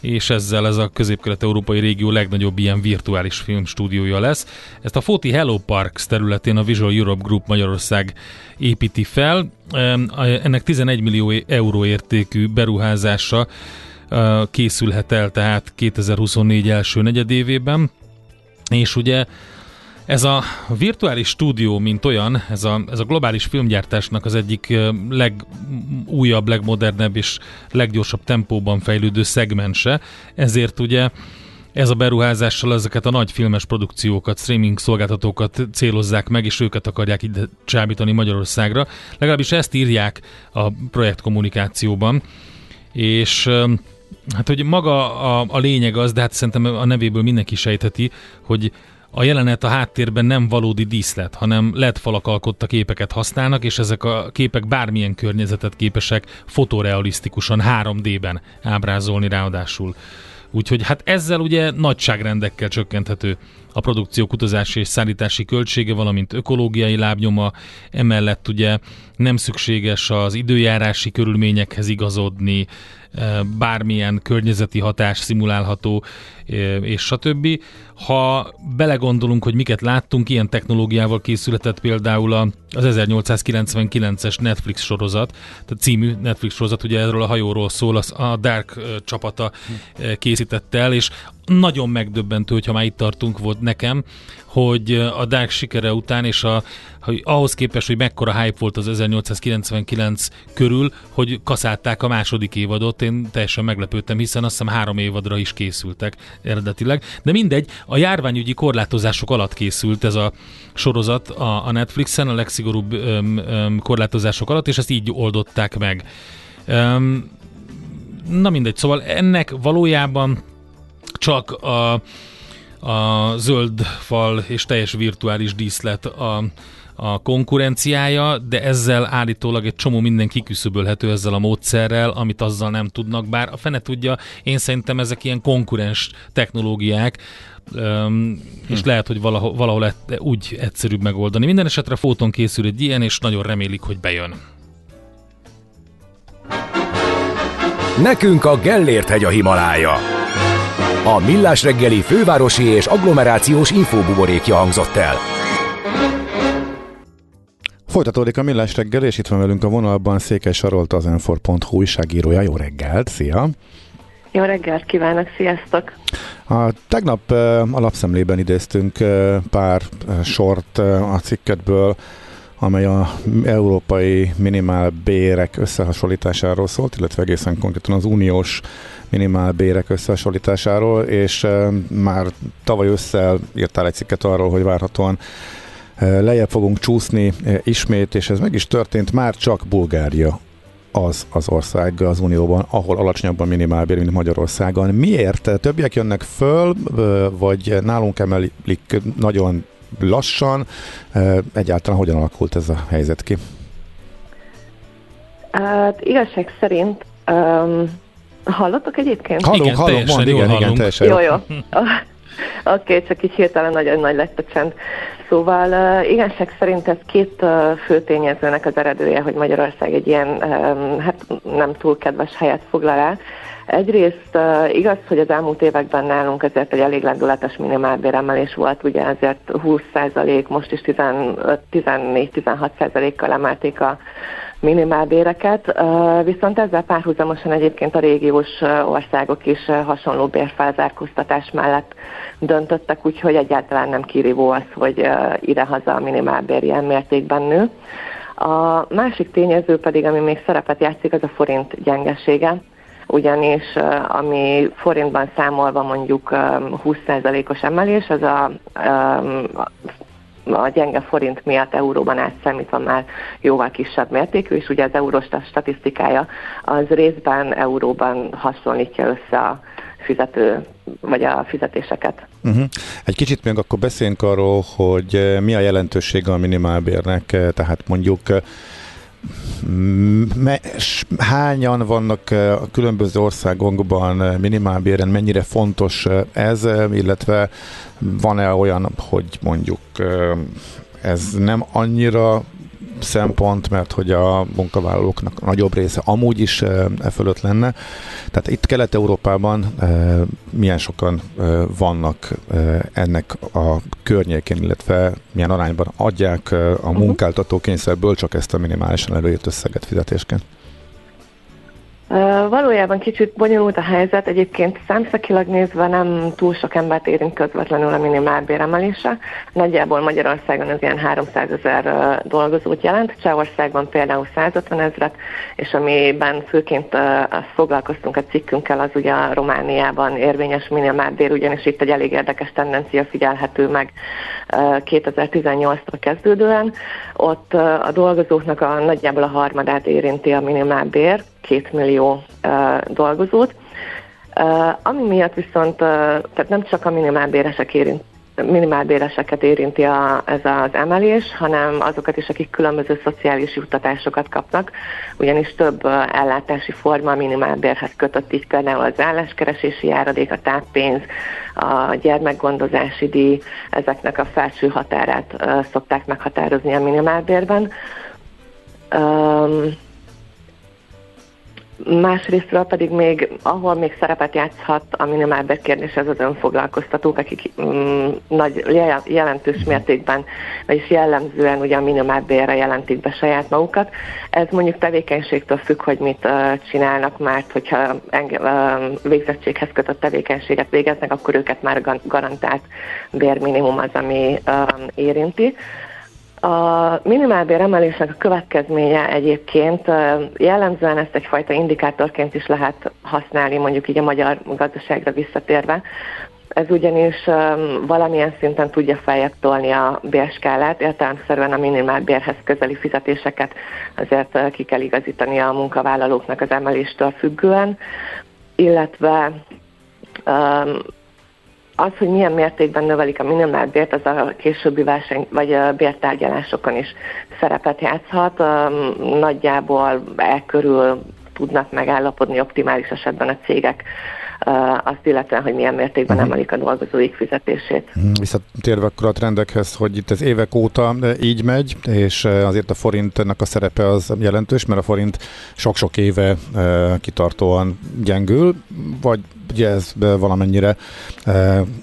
és ezzel ez a közép-kelet-európai régió legnagyobb ilyen virtuális filmstúdiója lesz. Ezt a Fóti Hello Parks területén a Visual Europe Group Magyarország építi fel. Ennek 11 millió euró értékű beruházása készülhet el tehát 2024 első negyedévében, és ugye ez a virtuális stúdió, mint olyan, ez a, ez a globális filmgyártásnak az egyik legújabb, legmodernebb és leggyorsabb tempóban fejlődő szegmense, ezért ugye ez a beruházással ezeket a nagy filmes produkciókat, streaming szolgáltatókat célozzák meg, és őket akarják ide csábítani Magyarországra. Legalábbis ezt írják a projekt kommunikációban. És hát, hogy maga a, a lényeg az, de hát szerintem a nevéből mindenki sejtheti, hogy a jelenet a háttérben nem valódi díszlet, hanem LED falak alkotta képeket használnak, és ezek a képek bármilyen környezetet képesek fotorealisztikusan 3D-ben ábrázolni ráadásul. Úgyhogy hát ezzel ugye nagyságrendekkel csökkenthető a produkció utazási és szállítási költsége, valamint ökológiai lábnyoma, emellett ugye nem szükséges az időjárási körülményekhez igazodni, bármilyen környezeti hatás szimulálható, és stb. Ha belegondolunk, hogy miket láttunk, ilyen technológiával készületett például az 1899-es Netflix sorozat, tehát című Netflix sorozat, ugye erről a hajóról szól, az a Dark csapata készítette el, és nagyon megdöbbentő, hogyha már itt tartunk volt nekem, hogy a Dark sikere után, és a, hogy ahhoz képest, hogy mekkora hype volt az 1899 körül, hogy kaszálták a második évadot, én teljesen meglepődtem, hiszen azt hiszem három évadra is készültek eredetileg. De mindegy, a járványügyi korlátozások alatt készült ez a sorozat a, a Netflixen, a legszigorúbb öm, öm, korlátozások alatt, és ezt így oldották meg. Öm, na mindegy, szóval ennek valójában csak a, a zöld fal és teljes virtuális díszlet a, a konkurenciája, de ezzel állítólag egy csomó minden kiküszöbölhető ezzel a módszerrel, amit azzal nem tudnak, bár a fene tudja, én szerintem ezek ilyen konkurens technológiák, Um, és hm. lehet, hogy valahol, valahol úgy egyszerűbb megoldani. Minden esetre fóton készül egy ilyen, és nagyon remélik, hogy bejön. Nekünk a Gellért hegy a Himalája. A Millás reggeli fővárosi és agglomerációs infóbuborékja hangzott el. Folytatódik a Millás reggel, és itt van velünk a vonalban Székely Sarolt, az Enfor.hu újságírója. Jó reggelt, szia! Jó reggelt kívánok, sziasztok! A, tegnap uh, alapszemlében idéztünk pár sort a cikketből, amely a európai minimál bérek összehasonlításáról szólt, illetve egészen konkrétan az uniós minimál bérek összehasonlításáról, és már tavaly össze írtál egy cikket arról, hogy várhatóan lejjebb fogunk csúszni ismét, és ez meg is történt, már csak Bulgária az az ország az Unióban, ahol alacsonyabb a minimálbér, mint Magyarországon. Miért? Többiek jönnek föl, vagy nálunk emelik nagyon lassan? Egyáltalán hogyan alakult ez a helyzet ki? Hát igazság szerint um, hallottok egyébként? Hallunk, igen, hallunk, mond, igen, hallunk. igen, teljesen jó. Jó, jó. Oké, okay, csak így hirtelen nagyon nagy lett a csend. Szóval uh, igazság szerint ez két uh, fő tényezőnek az eredője, hogy Magyarország egy ilyen um, hát nem túl kedves helyet foglal el. Egyrészt uh, igaz, hogy az elmúlt években nálunk ezért egy elég lendületes minimálbéremelés volt, ugye ezért 20%, most is 14-16%-kal emelték a minimálbéreket, viszont ezzel párhuzamosan egyébként a régiós országok is hasonló bérfelzárkóztatás mellett döntöttek, úgyhogy egyáltalán nem kirívó az, hogy idehaza a minimálbér ilyen mértékben nő. A másik tényező pedig, ami még szerepet játszik, az a forint gyengesége ugyanis ami forintban számolva mondjuk 20%-os emelés, az a a gyenge forint miatt euróban átszámítva már jóval kisebb mértékű, és ugye az eurós statisztikája az részben euróban hasonlítja össze a fizető, vagy a fizetéseket. Uh-huh. Egy kicsit még akkor beszéljünk arról, hogy mi a jelentősége a minimálbérnek, tehát mondjuk hányan vannak a különböző országokban minimálbéren, mennyire fontos ez, illetve van-e olyan, hogy mondjuk ez nem annyira szempont, mert hogy a munkavállalóknak nagyobb része amúgy is e, e fölött lenne. Tehát itt Kelet-Európában e, milyen sokan e, vannak e, ennek a környékén, illetve milyen arányban adják e, a mhm. munkáltató kényszerből csak ezt a minimálisan előírt összeget fizetésként? Valójában kicsit bonyolult a helyzet, egyébként számszakilag nézve nem túl sok embert érint közvetlenül a minimálbér emelése. Nagyjából Magyarországon ez ilyen 300 ezer dolgozót jelent, Csehországban például 150 ezeret, és amiben főként foglalkoztunk a cikkünkkel, az ugye a Romániában érvényes minimálbér, ugyanis itt egy elég érdekes tendencia figyelhető meg 2018-tól kezdődően. Ott a dolgozóknak a nagyjából a harmadát érinti a minimálbér, két millió dolgozót. Ami miatt viszont, tehát nem csak a minimálbéresek érint, minimálbéreseket érinti a, ez az emelés, hanem azokat is, akik különböző szociális juttatásokat kapnak, ugyanis több ellátási forma a minimálbérhez kötött, így például az álláskeresési járadék, a táppénz, a gyermekgondozási díj, ezeknek a felső határát szokták meghatározni a minimálbérben. Um, Másrésztről pedig még, ahol még szerepet játszhat a minimálbér kérdés, ez az önfoglalkoztatók, akik mm, nagy, jelentős mértékben, vagyis jellemzően ugye a minimálbérre jelentik be saját magukat. Ez mondjuk tevékenységtől függ, hogy mit uh, csinálnak, mert hogyha enge, uh, végzettséghez kötött tevékenységet végeznek, akkor őket már garantált bérminimum az, ami uh, érinti. A minimálbér emelésnek a következménye egyébként jellemzően ezt egyfajta indikátorként is lehet használni, mondjuk így a magyar gazdaságra visszatérve. Ez ugyanis valamilyen szinten tudja feljebb tolni a bérskálát, értelemszerűen a minimálbérhez közeli fizetéseket azért ki kell igazítani a munkavállalóknak az emeléstől függően, illetve az, hogy milyen mértékben növelik a minimálbért, az a későbbi verseny vagy a bértárgyalásokon is szerepet játszhat. Nagyjából e körül tudnak megállapodni optimális esetben a cégek azt illetően, hogy milyen mértékben uh-huh. emelik a dolgozóik fizetését. Mhm. Visszatérve akkor a trendekhez, hogy itt ez évek óta így megy, és azért a forintnak a szerepe az jelentős, mert a forint sok-sok éve kitartóan gyengül, vagy ugye ez valamennyire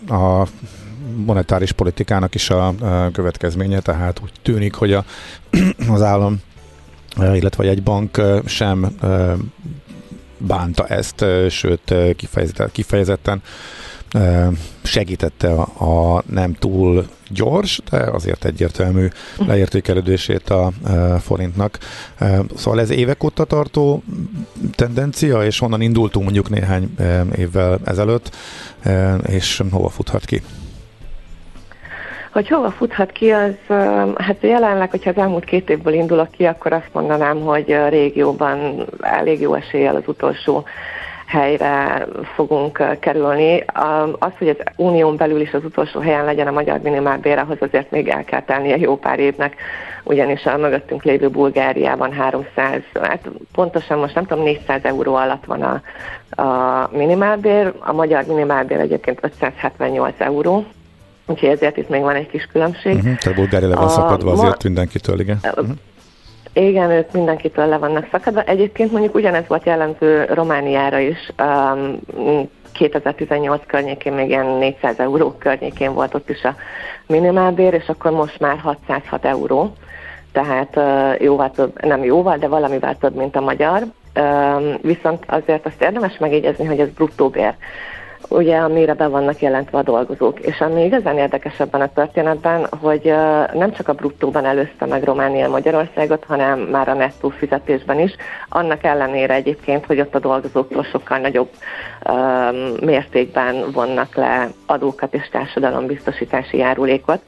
a monetáris politikának is a következménye, tehát úgy tűnik, hogy a, az állam illetve egy bank sem bánta ezt, sőt kifejezetten, kifejezetten segítette a nem túl gyors, de azért egyértelmű leértékelődését a forintnak. Szóval ez évek óta tartó tendencia, és honnan indultunk mondjuk néhány évvel ezelőtt, és hova futhat ki? Hogy hova futhat ki, az hát jelenleg, hogyha az elmúlt két évből indulok ki, akkor azt mondanám, hogy a régióban elég jó eséllyel az utolsó helyre fogunk kerülni. Az, hogy az unión belül is az utolsó helyen legyen a magyar minimálbér, ahhoz azért még el kell tennie jó pár évnek, ugyanis a mögöttünk lévő Bulgáriában 300, hát pontosan most nem tudom, 400 euró alatt van a, a minimálbér, a magyar minimálbér egyébként 578 euró, Úgyhogy ezért itt még van egy kis különbség. Uh-huh, tehát Bulgária le van szakadva azért ma... mindenkitől, igen. Uh-huh. Igen, ők mindenkitől le vannak szakadva. Egyébként mondjuk ugyanez volt jellemző Romániára is. Um, 2018 környékén még ilyen 400 euró környékén volt ott is a minimálbér, és akkor most már 606 euró. Tehát uh, jóval több, nem jóval, de valamivel több, mint a magyar. Um, viszont azért azt érdemes megjegyezni, hogy ez bruttó bér ugye amire be vannak jelentve a dolgozók. És ami igazán érdekes ebben a történetben, hogy nem csak a bruttóban előzte meg Románia Magyarországot, hanem már a nettó fizetésben is, annak ellenére egyébként, hogy ott a dolgozóktól sokkal nagyobb um, mértékben vonnak le adókat és társadalombiztosítási járulékot.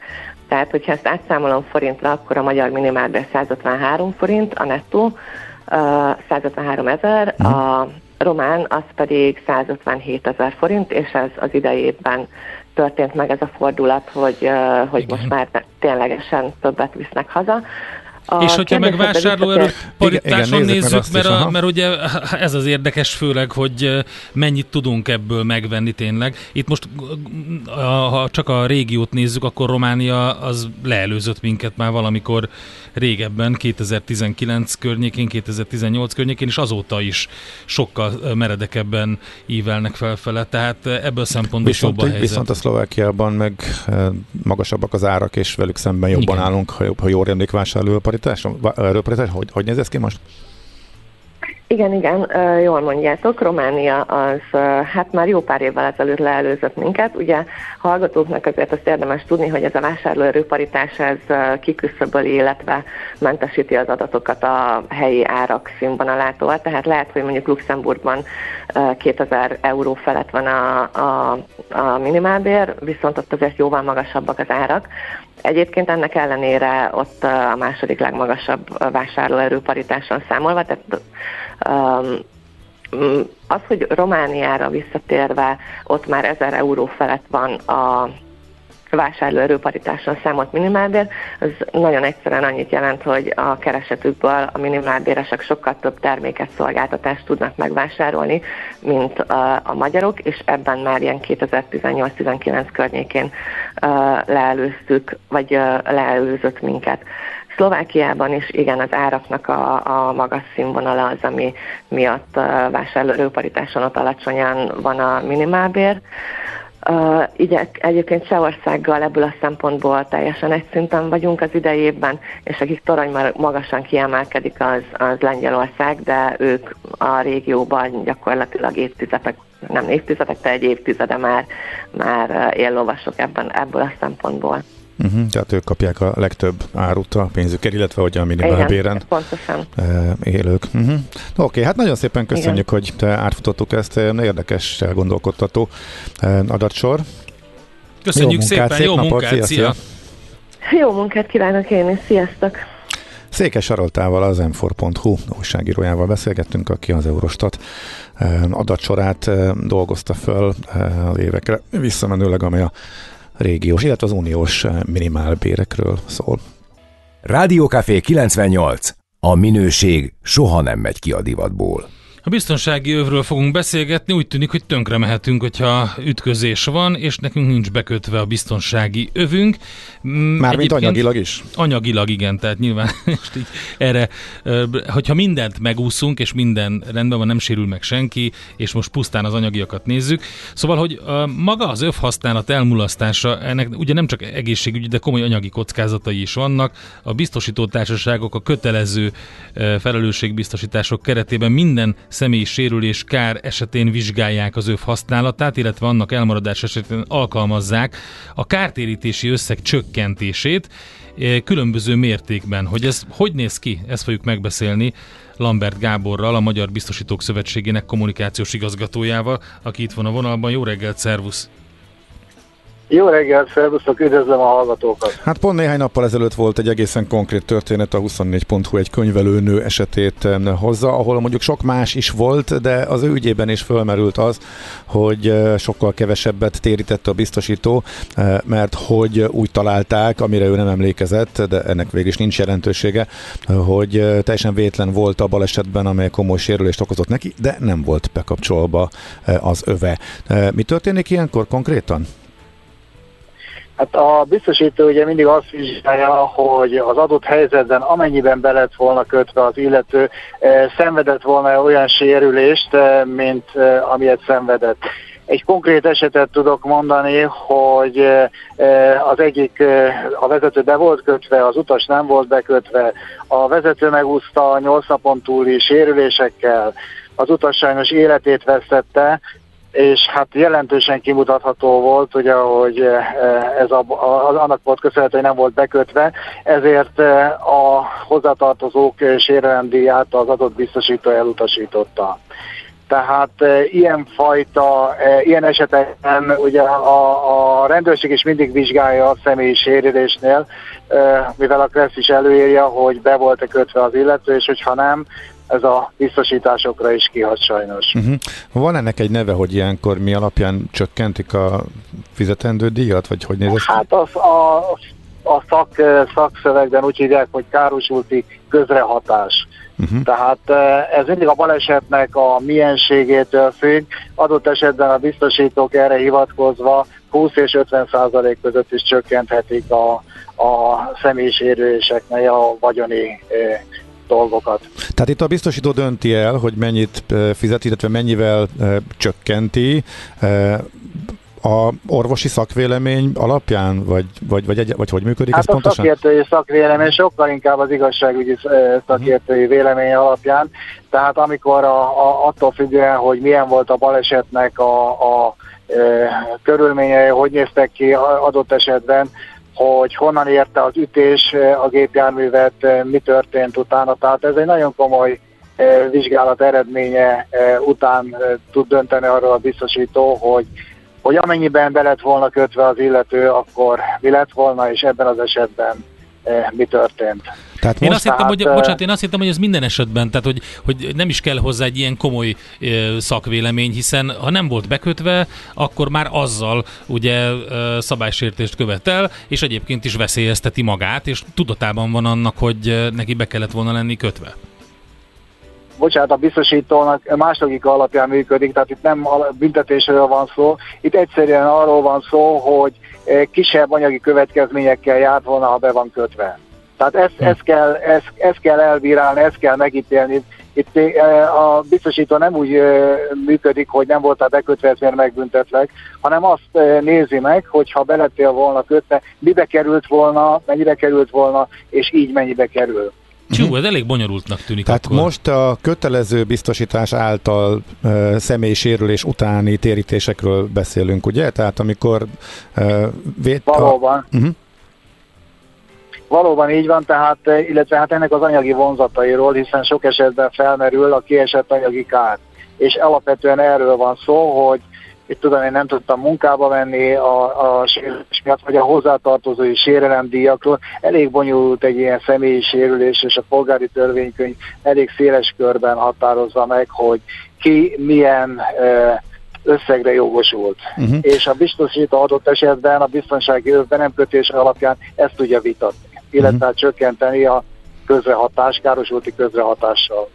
Tehát, hogyha ezt átszámolom forintra, akkor a magyar minimálbér 153 forint, a nettó, 153 ezer, uh-huh. a román az pedig 157 ezer forint, és ez az idejében történt meg ez a fordulat, hogy, hogy most már ténylegesen többet visznek haza. A és hogyha meg vásárlóerő paritáson nézzük, mert, a, mert ugye ez az érdekes főleg, hogy mennyit tudunk ebből megvenni tényleg. Itt most, ha csak a régiót nézzük, akkor Románia az leelőzött minket már valamikor régebben, 2019 környékén, 2018 környékén, és azóta is sokkal meredekebben ívelnek felfele, tehát ebből szempontból viszont, jobb a helyzet. Viszont a Szlovákiában meg magasabbak az árak, és velük szemben jobban Igen. állunk, ha, ha jól emlék vásárlóparitás, hogy, hogy néz ez ki most? Igen, igen, jól mondjátok, Románia az hát már jó pár évvel ezelőtt leelőzött minket. Ugye hallgatóknak azért azt érdemes tudni, hogy ez a vásárlóerőparitás ez kiküszöböli, illetve mentesíti az adatokat a helyi árak színvonalától. Tehát lehet, hogy mondjuk Luxemburgban 2000 euró felett van a, a, a minimálbér, viszont ott azért jóval magasabbak az árak. Egyébként ennek ellenére ott a második legmagasabb vásárlóerőparitáson számolva, tehát az, hogy Romániára visszatérve ott már 1000 euró felett van a vásárlóerőparitáson számolt minimálbér, az nagyon egyszerűen annyit jelent, hogy a keresetükből a minimálbéresek sokkal több terméket, szolgáltatást tudnak megvásárolni, mint a, a magyarok, és ebben már ilyen 2018-19 környékén uh, leelőztük, vagy uh, leelőzött minket. Szlovákiában is igen, az áraknak a, a magas színvonala az, ami miatt vásárlóerőparitáson ott alacsonyan van a minimálbér. Uh, igyek, egyébként Csehországgal ebből a szempontból teljesen egy szinten vagyunk az idejében, és akik torony magasan kiemelkedik, az, az Lengyelország, de ők a régióban gyakorlatilag évtizedek, nem évtizedek, de egy évtizede már, már éllovasok ebben, ebből a szempontból. Uh-huh, tehát ők kapják a legtöbb árut a pénzükért, illetve hogy a minimálbéren élők. Uh-huh. Oké, okay, hát nagyon szépen köszönjük, Igen. hogy te átfutottuk ezt, érdekes, elgondolkodtató adatsor. Köszönjük jó munkát, szépen, szép jó napot, munkát, szia, szia! Jó munkát kívánok én is, sziasztok! Székes Saroltával, az m4.hu újságírójával beszélgettünk, aki az Eurostat adatsorát dolgozta föl évekre visszamenőleg, amely a régiós, illetve az uniós eh, minimálbérekről szól. Rádiókafé 98. A minőség soha nem megy ki a divatból. A biztonsági övről fogunk beszélgetni, úgy tűnik, hogy tönkre mehetünk, hogyha ütközés van, és nekünk nincs bekötve a biztonsági övünk. Mm, Mármint anyagilag is? Anyagilag igen, tehát nyilván most így erre, hogyha mindent megúszunk, és minden rendben van, nem sérül meg senki, és most pusztán az anyagiakat nézzük. Szóval, hogy maga az öv használat elmulasztása, ennek ugye nem csak egészségügyi, de komoly anyagi kockázatai is vannak. A biztosító társaságok a kötelező felelősségbiztosítások keretében minden személyi sérülés kár esetén vizsgálják az öv használatát, illetve annak elmaradás esetén alkalmazzák a kártérítési összeg csökkentését eh, különböző mértékben. Hogy ez hogy néz ki, ezt fogjuk megbeszélni Lambert Gáborral, a Magyar Biztosítók Szövetségének kommunikációs igazgatójával, aki itt van a vonalban. Jó reggelt, szervusz! Jó reggelt, szervusztok, üdvözlöm a hallgatókat! Hát pont néhány nappal ezelőtt volt egy egészen konkrét történet, a 24.hu egy könyvelőnő esetét hozza, ahol mondjuk sok más is volt, de az ő ügyében is fölmerült az, hogy sokkal kevesebbet térítette a biztosító, mert hogy úgy találták, amire ő nem emlékezett, de ennek végül is nincs jelentősége, hogy teljesen vétlen volt a balesetben, amely komoly sérülést okozott neki, de nem volt bekapcsolva az öve. Mi történik ilyenkor konkrétan? Hát a biztosító ugye mindig azt vizsgálja, hogy az adott helyzetben amennyiben be lett volna kötve az illető, eh, szenvedett volna olyan sérülést, eh, mint eh, amilyet szenvedett. Egy konkrét esetet tudok mondani, hogy az egyik, a vezető be volt kötve, az utas nem volt bekötve, a vezető megúszta 8 napon túli sérülésekkel, az utas sajnos életét vesztette, és hát jelentősen kimutatható volt, ugye, hogy eh, ez a, a, annak volt köszönhető, hogy nem volt bekötve, ezért eh, a hozzátartozók sérelemdíját az adott biztosító elutasította. Tehát e, ilyenfajta, e, ilyen esetekben ugye a, a rendőrség is mindig vizsgálja a személyi sérülésnél, e, mivel a Kressz is előírja, hogy be volt-e kötve az illető, és hogyha nem, ez a biztosításokra is kihat sajnos. Uh-huh. Van ennek egy neve, hogy ilyenkor mi alapján csökkentik a fizetendő díjat, vagy hogy néz ez Hát az a, a szak, szakszövegben úgy hívják, hogy károsulti közrehatás. Uh-huh. Tehát ez mindig a balesetnek a mienségétől függ, adott esetben a biztosítók erre hivatkozva 20 és 50 százalék között is csökkenthetik a, a személyisérüléseknek a vagyoni dolgokat. Tehát itt a biztosító dönti el, hogy mennyit fizet, illetve mennyivel csökkenti a orvosi szakvélemény alapján, vagy, vagy, vagy, egy, vagy hogy működik hát ez pontosan? a szakértői szakvélemény sokkal inkább az igazságügyi szakértői vélemény alapján, tehát amikor a, a, attól függően, hogy milyen volt a balesetnek a, a körülményei, hogy néztek ki adott esetben, hogy honnan érte az ütés a gépjárművet, mi történt utána. Tehát ez egy nagyon komoly vizsgálat eredménye után tud dönteni arról a biztosító, hogy hogy amennyiben be lett volna kötve az illető, akkor mi lett volna, és ebben az esetben eh, mi történt. Tehát én azt hittem, tehát, hogy, bocsánat, én azt hittem, hogy ez minden esetben, tehát hogy, hogy nem is kell hozzá egy ilyen komoly szakvélemény, hiszen ha nem volt bekötve, akkor már azzal ugye szabálysértést követel, és egyébként is veszélyezteti magát, és tudatában van annak, hogy neki be kellett volna lenni kötve bocsánat, a biztosítónak más logika alapján működik, tehát itt nem büntetésről van szó, itt egyszerűen arról van szó, hogy kisebb anyagi következményekkel járt volna, ha be van kötve. Tehát ezt, hm. ezt, kell, ezt, ezt kell elbírálni, ezt kell megítélni. Itt eh, a biztosító nem úgy eh, működik, hogy nem voltál bekötve, ez miért megbüntetlek, hanem azt nézi meg, hogy ha belettél volna kötve, mibe került volna, mennyire került volna, és így mennyibe kerül. Csú, ez elég bonyolultnak tűnik Tehát akkor. most a kötelező biztosítás által uh, személyi sérülés utáni térítésekről beszélünk, ugye? Tehát amikor uh, vét... Valóban. A... Uh-huh. Valóban így van, tehát, illetve hát ennek az anyagi vonzatairól, hiszen sok esetben felmerül a kiesett anyagi kár. És alapvetően erről van szó, hogy itt tudom, én nem tudtam munkába menni a, a sérülés miatt, vagy a hozzátartozói sérelemdíjakról. Elég bonyolult egy ilyen személyi sérülés, és a polgári törvénykönyv elég széles körben határozza meg, hogy ki milyen összegre jogosult. Uh-huh. És a biztosító adott esetben a biztonsági övben nem kötése alapján ezt tudja vitatni, illetve uh-huh. csökkenteni a közrehatás, károsulti közrehatással.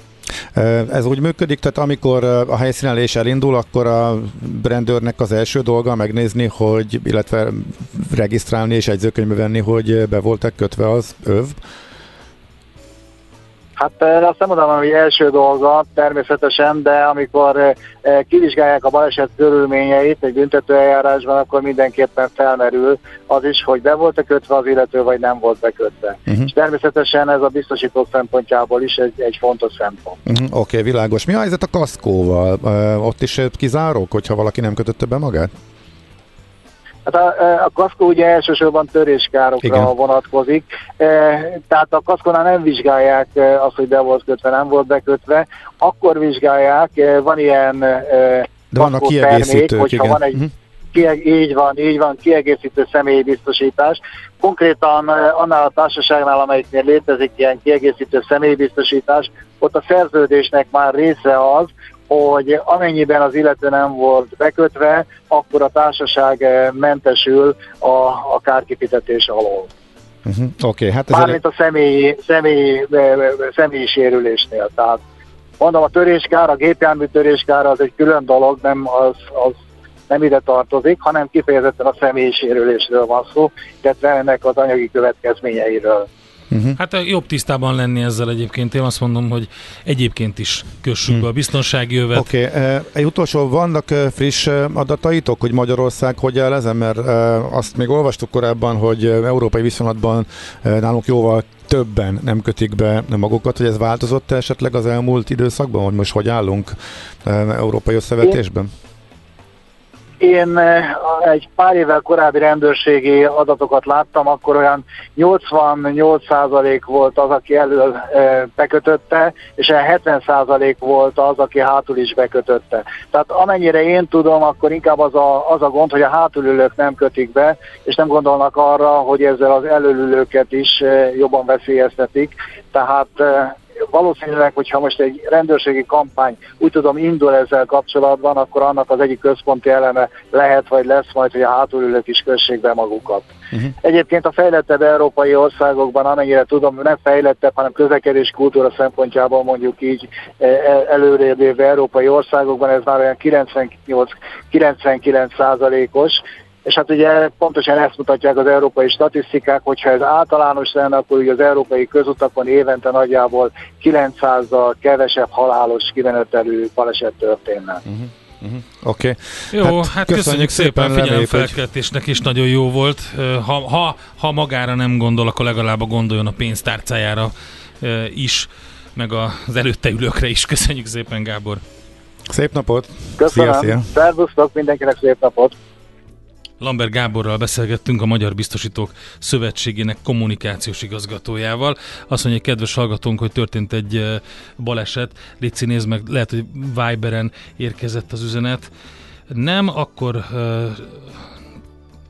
Ez úgy működik, tehát amikor a helyszínelés elindul, akkor a rendőrnek az első dolga megnézni, hogy, illetve regisztrálni és jegyzőkönyvbe venni, hogy be voltak kötve az öv, Hát eh, azt nem mondom, hogy első dolga természetesen, de amikor eh, eh, kivizsgálják a baleset körülményeit egy büntetőeljárásban, akkor mindenképpen felmerül az is, hogy be volt-e kötve az illető, vagy nem volt bekötve. Uh-huh. És természetesen ez a biztosító szempontjából is egy, egy fontos szempont. Uh-huh. Oké, okay, világos. Mi a helyzet a kaszkóval? Uh, ott is kizárok, hogyha valaki nem kötötte be magát? Hát a, a kaszkó ugye elsősorban töréskárokra Igen. vonatkozik, e, tehát a kaszkónál nem vizsgálják e, azt, hogy be volt kötve, nem volt bekötve, akkor vizsgálják, e, van ilyen De vannak kiegészítők, hogyha igen. van egy uh-huh. Kieg, így van, így van, kiegészítő személyi biztosítás. Konkrétan annál a társaságnál, amelyiknél létezik ilyen kiegészítő személyi biztosítás, ott a szerződésnek már része az, hogy amennyiben az illető nem volt bekötve, akkor a társaság eh, mentesül a, a kárkifizetés alól. Uh-huh. Okay, hát ez Mármint a személyi, személyi, eh, eh, személyi sérülésnél. Tehát mondom, a töréskár, a gépjármű töréskár az egy külön dolog, nem az, az nem ide tartozik, hanem kifejezetten a személyi sérülésről van szó, illetve ennek az anyagi következményeiről. Uh-huh. Hát jobb tisztában lenni ezzel egyébként. Én azt mondom, hogy egyébként is kössük uh-huh. be a biztonsági jövet. Oké, okay. egy utolsó, vannak friss adataitok, hogy Magyarország hogy áll ezen? Mert azt még olvastuk korábban, hogy európai viszonylatban nálunk jóval többen nem kötik be magukat, hogy ez változott esetleg az elmúlt időszakban, hogy most hogy állunk európai összevetésben? én egy pár évvel korábbi rendőrségi adatokat láttam, akkor olyan 88% volt az, aki elől bekötötte, és olyan 70% volt az, aki hátul is bekötötte. Tehát amennyire én tudom, akkor inkább az a, az a gond, hogy a hátulülők nem kötik be, és nem gondolnak arra, hogy ezzel az előülőket is jobban veszélyeztetik. Tehát valószínűleg, hogyha most egy rendőrségi kampány úgy tudom indul ezzel kapcsolatban, akkor annak az egyik központi eleme lehet vagy lesz majd, hogy a hátulülők is kössék be magukat. Uh-huh. Egyébként a fejlettebb európai országokban, amennyire tudom, nem fejlettebb, hanem közlekedés kultúra szempontjából mondjuk így e, e, előrébb európai országokban ez már olyan 98-99 százalékos, és hát ugye pontosan ezt mutatják az európai statisztikák, hogyha ez általános lenne, akkor ugye az európai közutakon évente nagyjából 900-zal kevesebb halálos kimenetelő baleset történne. Uh-huh. Uh-huh. Oké. Okay. Jó, hát, hát köszönjük, köszönjük szépen, figyelemfelkeltésnek hogy... is nagyon jó volt. Ha, ha, ha magára nem gondol, akkor legalább gondoljon a pénztárcájára is, meg az előtte ülőkre is. Köszönjük szépen, Gábor. Szép napot! Köszönöm! Szia, szia. Szervusztok, mindenkinek szép napot! Lambert Gáborral beszélgettünk a Magyar Biztosítók Szövetségének kommunikációs igazgatójával. Azt mondja, kedves hallgatónk, hogy történt egy baleset. Léci, nézd meg, lehet, hogy Viberen érkezett az üzenet. Nem, akkor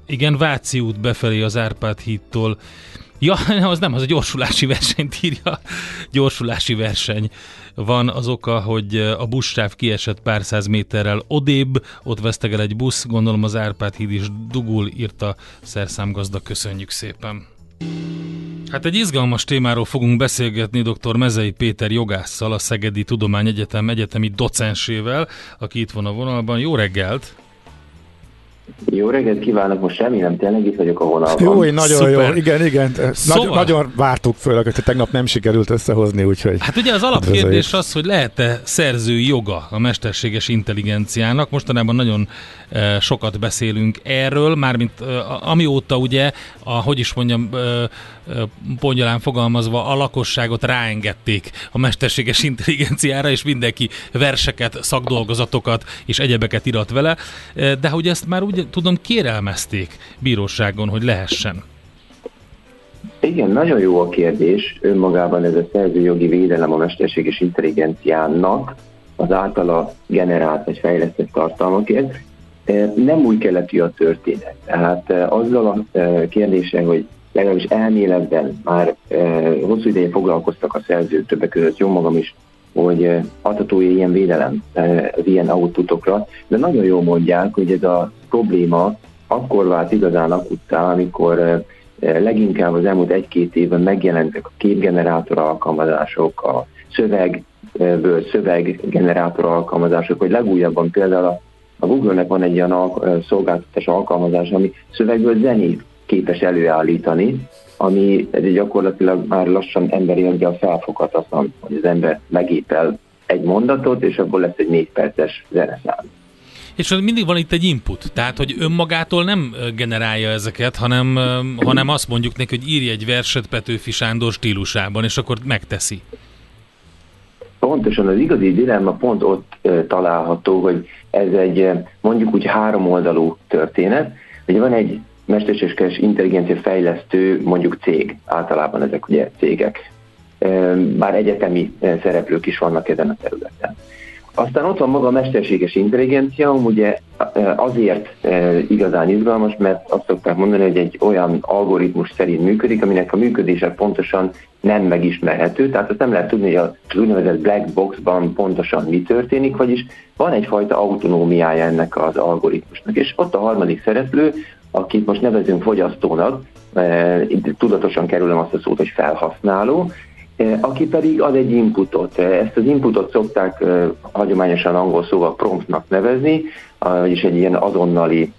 igen, Váci út befelé az Árpád hídtól Ja, az nem, az a gyorsulási versenyt írja. Gyorsulási verseny van az oka, hogy a buszsáv kiesett pár száz méterrel odébb, ott vesztegel egy busz, gondolom az Árpád híd is dugul, írta szerszámgazda, köszönjük szépen. Hát egy izgalmas témáról fogunk beszélgetni dr. Mezei Péter jogásszal, a Szegedi Tudományegyetem egyetemi docensével, aki itt van a vonalban. Jó reggelt! Jó reggelt kívánok, most semmi nem, tényleg itt vagyok a vonalban. Jó, nagyon Szuper. jó, igen, igen. Szóval... Nagy, nagyon vártuk föl, hogy tegnap nem sikerült összehozni, úgyhogy... Hát ugye az alapkérdés az, hogy lehet-e szerzői joga a mesterséges intelligenciának. Mostanában nagyon sokat beszélünk erről, mármint amióta ugye, a, hogy is mondjam, pongyalán fogalmazva, a lakosságot ráengedték a mesterséges intelligenciára, és mindenki verseket, szakdolgozatokat és egyebeket irat vele, de hogy ezt már úgy tudom kérelmezték bíróságon, hogy lehessen. Igen, nagyon jó a kérdés. Önmagában ez a szerzőjogi védelem a mesterséges intelligenciának az általa generált vagy fejlesztett tartalmakért. Nem új keletű a történet. Tehát azzal a kérdése, hogy legalábbis elméletben már hosszú ideje foglalkoztak a szerzők, többek között jó magam is hogy adható ilyen védelem az ilyen outputokra, de nagyon jól mondják, hogy ez a probléma akkor vált igazán akuttá, amikor leginkább az elmúlt egy-két évben megjelentek a képgenerátor alkalmazások, a szövegből szöveggenerátor alkalmazások, hogy legújabban például a, a Google-nek van egy ilyen al- szolgáltatás alkalmazás, ami szövegből zenét képes előállítani, ami gyakorlatilag már lassan emberi aggyal felfoghatatlan, hogy az ember megépel egy mondatot, és abból lesz egy négy perces zeneszám. És mindig van itt egy input, tehát hogy önmagától nem generálja ezeket, hanem, hanem azt mondjuk neki, hogy írj egy verset Petőfi Sándor stílusában, és akkor megteszi. Pontosan az igazi dilemma pont ott található, hogy ez egy mondjuk úgy három oldalú történet, hogy van egy mesterséges intelligencia fejlesztő mondjuk cég, általában ezek ugye cégek, bár egyetemi szereplők is vannak ezen a területen. Aztán ott van maga a mesterséges intelligencia, ugye azért igazán izgalmas, mert azt szokták mondani, hogy egy olyan algoritmus szerint működik, aminek a működése pontosan nem megismerhető, tehát azt nem lehet tudni, hogy az úgynevezett black boxban pontosan mi történik, vagyis van egyfajta autonómiája ennek az algoritmusnak. És ott a harmadik szereplő, akit most nevezünk fogyasztónak, tudatosan kerülöm azt a szót, hogy felhasználó, aki pedig ad egy inputot. Ezt az inputot szokták hagyományosan angol szóval promptnak nevezni, vagyis egy ilyen azonnali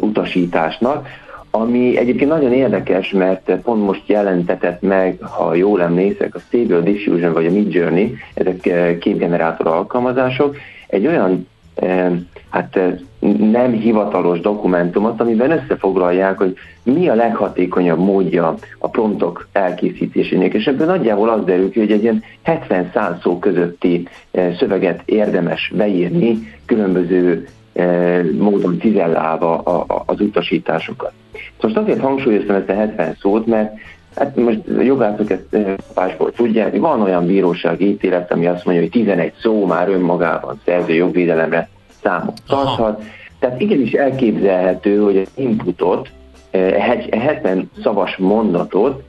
utasításnak, ami egyébként nagyon érdekes, mert pont most jelentetett meg, ha jól emlékszek, a Stable Diffusion vagy a Midjourney, ezek képgenerátor alkalmazások, egy olyan hát nem hivatalos dokumentumot, amiben összefoglalják, hogy mi a leghatékonyabb módja a promptok elkészítésének, és ebből nagyjából az derül ki, hogy egy ilyen 70-100 szó közötti szöveget érdemes beírni különböző módon cizellálva az utasításokat. Most azért hangsúlyoztam ezt a 70 szót, mert Hát most jogászok ezt kapásból tudják, hogy van olyan bíróság ítélet, ami azt mondja, hogy 11 szó már önmagában szerző jogvédelemre számot tarthat. Tehát igenis elképzelhető, hogy az inputot, egy 70 szavas mondatot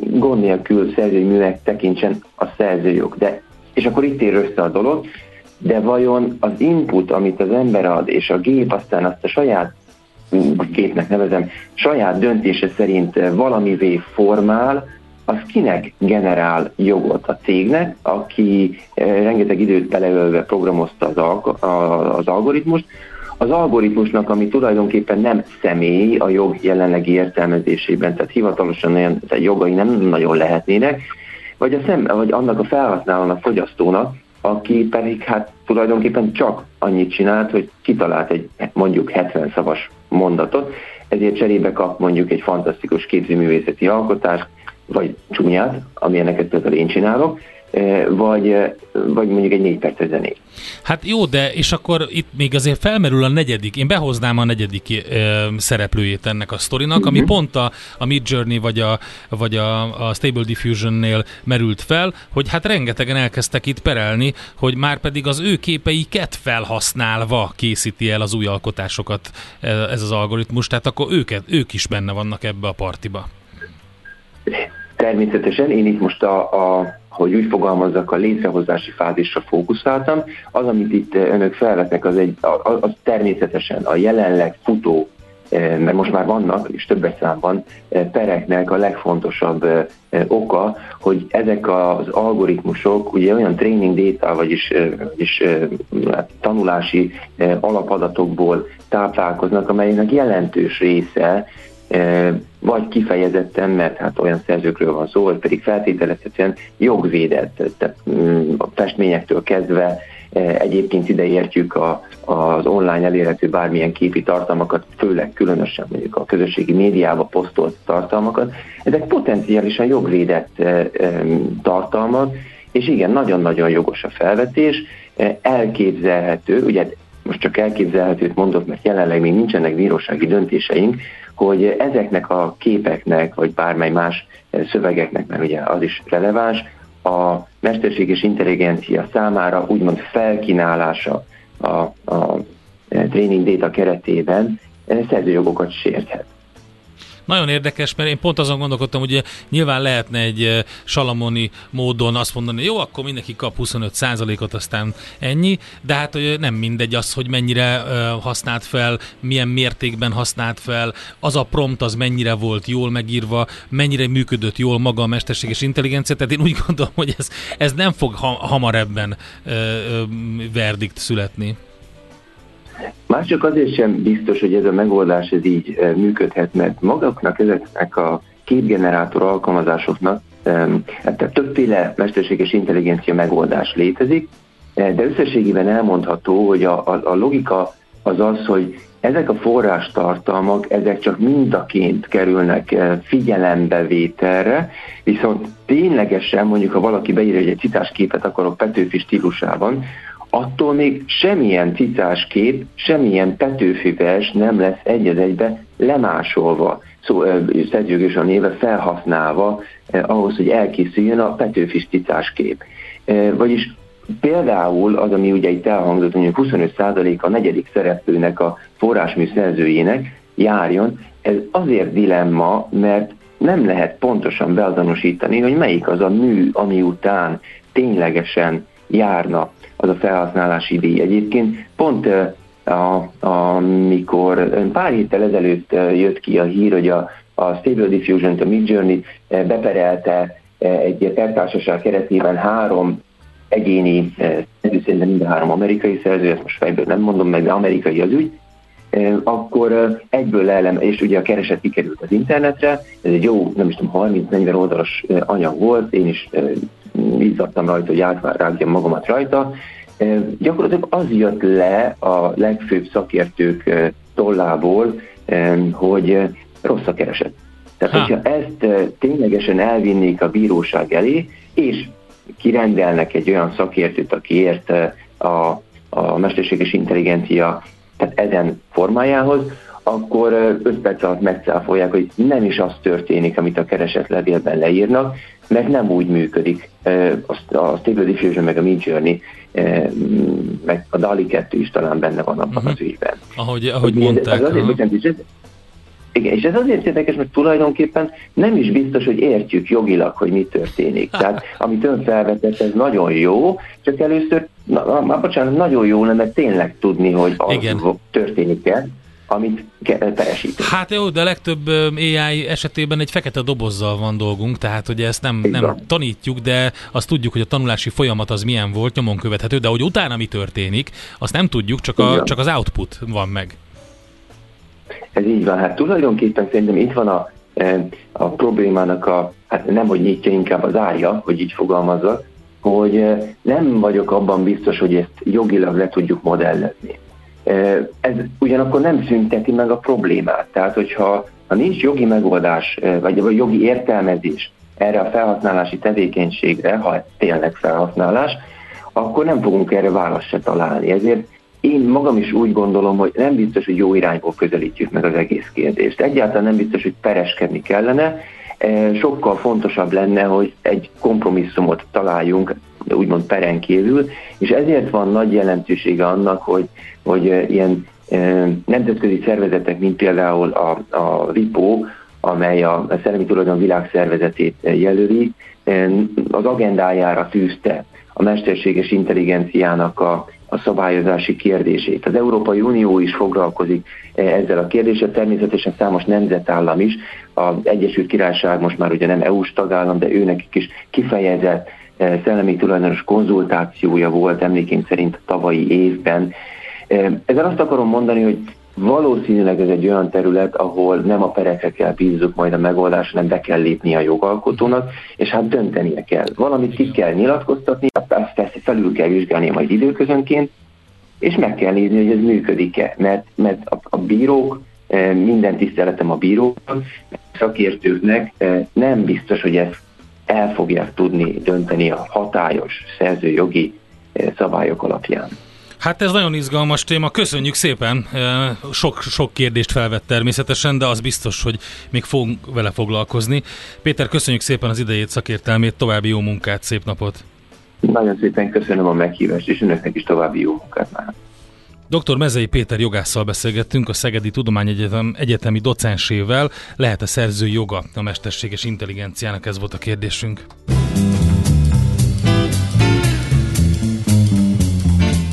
gond nélkül szerzői műnek tekintsen a szerzőjog. De, és akkor itt ér össze a dolog, de vajon az input, amit az ember ad, és a gép aztán azt a saját gépnek nevezem, saját döntése szerint valamivé formál, az kinek generál jogot? A cégnek, aki rengeteg időt beleölve programozta az, alg- az algoritmust, az algoritmusnak, ami tulajdonképpen nem személy a jog jelenlegi értelmezésében, tehát hivatalosan olyan tehát jogai nem nagyon lehetnének, vagy, a szem, vagy annak a felhasználónak, fogyasztónak, aki pedig hát tulajdonképpen csak annyit csinált, hogy kitalált egy mondjuk 70 szavas mondatot, ezért cserébe kap mondjuk egy fantasztikus képzőművészeti alkotást, vagy csúnyát, amilyeneket például én csinálok, Eh, vagy, eh, vagy mondjuk egy négy perces zenét. Hát jó, de és akkor itt még azért felmerül a negyedik, én behoznám a negyedik e, szereplőjét ennek a sztorinak, uh-huh. ami mhm. pont a, a Mid Journey vagy a, vagy a, a Stable Diffusion-nél merült fel, hogy hát rengetegen elkezdtek itt perelni, hogy már pedig az ő képeiket felhasználva készíti el az új alkotásokat ez az algoritmus, tehát akkor őket, ők is benne vannak ebbe a partiba. Természetesen én itt most a, a hogy úgy fogalmazzak, a létrehozási fázisra fókuszáltam. Az, amit itt önök felvetnek, az, egy, az, az természetesen a jelenleg futó eh, mert most már vannak, és többes számban eh, pereknek a legfontosabb eh, oka, hogy ezek az algoritmusok ugye olyan training data, vagyis, vagyis hát tanulási alapadatokból táplálkoznak, amelynek jelentős része vagy kifejezetten, mert hát olyan szerzőkről van szó, vagy pedig feltételezhetően jogvédett, tehát mm, a festményektől kezdve egyébként ide értjük a, az online elérhető bármilyen képi tartalmakat, főleg különösen mondjuk a közösségi médiába posztolt tartalmakat. Ezek potenciálisan jogvédett tartalmak, és igen, nagyon-nagyon jogos a felvetés, elképzelhető, ugye most csak elképzelhetőt mondok, mert jelenleg még nincsenek bírósági döntéseink, hogy ezeknek a képeknek, vagy bármely más szövegeknek, mert ugye az is releváns, a mesterséges intelligencia számára úgymond felkínálása a, a training data keretében szerzőjogokat sérthet. Nagyon érdekes, mert én pont azon gondolkodtam, hogy nyilván lehetne egy eh, salamoni módon azt mondani, jó, akkor mindenki kap 25%-ot, aztán ennyi, de hát hogy nem mindegy az, hogy mennyire eh, használt fel, milyen mértékben használt fel, az a prompt az mennyire volt jól megírva, mennyire működött jól maga a mesterséges intelligencia, tehát én úgy gondolom, hogy ez, ez nem fog ha, hamar ebben ö, eh, ö, verdikt születni. Más csak azért sem biztos, hogy ez a megoldás ez így eh, működhet, mert magaknak ezeknek a képgenerátor alkalmazásoknak hát tehát többféle mesterséges intelligencia megoldás létezik, eh, de összességében elmondható, hogy a, a, a logika az az, hogy ezek a forrástartalmak, ezek csak mindaként kerülnek eh, figyelembevételre, viszont ténylegesen mondjuk, ha valaki beírja, hogy egy citásképet akarok Petőfi stílusában, attól még semmilyen cicás kép, semmilyen Petőfi vers nem lesz egy egybe lemásolva, szó, a néve felhasználva eh, ahhoz, hogy elkészüljön a Petőfi cicás kép. Eh, vagyis például az, ami ugye itt elhangzott, hogy 25% a negyedik szereplőnek a forrásmű szerzőjének járjon, ez azért dilemma, mert nem lehet pontosan beazonosítani, hogy melyik az a mű, ami után ténylegesen járna az a felhasználási díj. Egyébként pont a, amikor pár héttel ezelőtt jött ki a hír, hogy a, a Stable Diffusion, a Midjourney beperelte egy pertársaság keretében három egyéni, szerintem mind három amerikai szerző, ezt most fejből nem mondom meg, de amerikai az ügy, akkor egyből elem, és ugye a kereset kikerült az internetre, ez egy jó, nem is tudom, 30-40 oldalas anyag volt, én is izzadtam rajta, hogy átvárágjam magamat rajta. Gyakorlatilag az jött le a legfőbb szakértők tollából, hogy rossz a kereset. Tehát, ha. hogyha ezt ténylegesen elvinnék a bíróság elé, és kirendelnek egy olyan szakértőt, aki ért a, a mesterséges intelligencia tehát ezen formájához, akkor 5 perc alatt megcáfolják, hogy nem is az történik, amit a keresetlevélben leírnak, meg nem úgy működik. A Stable Diffusion, meg a Midjourney, meg a DALI 2 is talán benne van abban uh-huh. az ügyben. Ahogy, ahogy mondták. Ez azért, igen, és ez azért érdekes, mert tulajdonképpen nem is biztos, hogy értjük jogilag, hogy mi történik. Tehát amit ön felvetett, ez nagyon jó, csak először, na, na, bocsánat, nagyon jó lenne tényleg tudni, hogy az Igen. történik-e amit peresítünk. Hát jó, de a legtöbb AI esetében egy fekete dobozzal van dolgunk, tehát hogy ezt nem, nem tanítjuk, de azt tudjuk, hogy a tanulási folyamat az milyen volt, nyomon követhető, de hogy utána mi történik, azt nem tudjuk, csak, a, csak az output van meg. Ez így van. Hát tulajdonképpen szerintem itt van a, e, a problémának a, hát nem, hogy nyitja inkább az árja, hogy így fogalmazzak, hogy e, nem vagyok abban biztos, hogy ezt jogilag le tudjuk modellezni. E, ez ugyanakkor nem szünteti meg a problémát. Tehát, hogyha ha nincs jogi megoldás, vagy, vagy jogi értelmezés erre a felhasználási tevékenységre, ha tényleg felhasználás, akkor nem fogunk erre választ se találni. Ezért én magam is úgy gondolom, hogy nem biztos, hogy jó irányból közelítjük meg az egész kérdést. Egyáltalán nem biztos, hogy pereskedni kellene, e, sokkal fontosabb lenne, hogy egy kompromisszumot találjunk, úgymond peren kívül, és ezért van nagy jelentősége annak, hogy, hogy e, ilyen e, nemzetközi szervezetek, mint például a, a WIPO, amely a Szellemi Tulajdon Világszervezetét jelöli, az agendájára tűzte a mesterséges intelligenciának a a szabályozási kérdését. Az Európai Unió is foglalkozik eh, ezzel a kérdéssel, természetesen számos nemzetállam is, az Egyesült Királyság most már ugye nem EU-s tagállam, de őnek is kifejezett eh, szellemi tulajdonos konzultációja volt emlékén szerint tavalyi évben. Eh, ezzel azt akarom mondani, hogy Valószínűleg ez egy olyan terület, ahol nem a perekre kell bízzuk majd a megoldást, hanem be kell lépni a jogalkotónak, és hát döntenie kell. Valamit ki kell nyilatkoztatni, azt persze felül kell vizsgálni majd időközönként, és meg kell nézni, hogy ez működik-e. Mert, mert a, a bírók, eh, minden tiszteletem a bíróknak, szakértőknek eh, nem biztos, hogy ezt el fogják tudni dönteni a hatályos szerzőjogi eh, szabályok alapján. Hát ez nagyon izgalmas téma, köszönjük szépen. Sok, sok kérdést felvett természetesen, de az biztos, hogy még fogunk vele foglalkozni. Péter, köszönjük szépen az idejét, szakértelmét, további jó munkát, szép napot! Nagyon szépen köszönöm a meghívást, és önöknek is további jó munkát már. Dr. Mezei Péter jogásszal beszélgettünk, a Szegedi Tudományegyetem egyetemi docensével. Lehet a szerző joga a mesterséges intelligenciának? Ez volt a kérdésünk.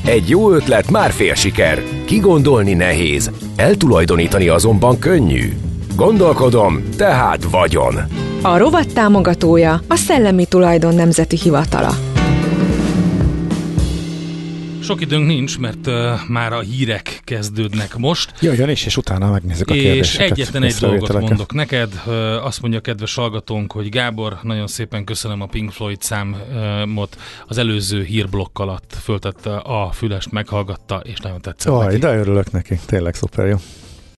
Egy jó ötlet már fél siker. Kigondolni nehéz, eltulajdonítani azonban könnyű. Gondolkodom, tehát vagyon. A rovat támogatója a Szellemi Tulajdon Nemzeti Hivatala. Sok időnk nincs, mert uh, már a hírek kezdődnek most. Jöjjön is, és utána megnézzük a kérdéseket. És egyetlen egy dolgot mondok neked. Uh, azt mondja a kedves hallgatónk, hogy Gábor, nagyon szépen köszönöm a Pink Floyd számot. Az előző hírblokk alatt föltette a fülest, meghallgatta, és nagyon tetszett Aj, neki. de örülök neki. Tényleg szuper jó.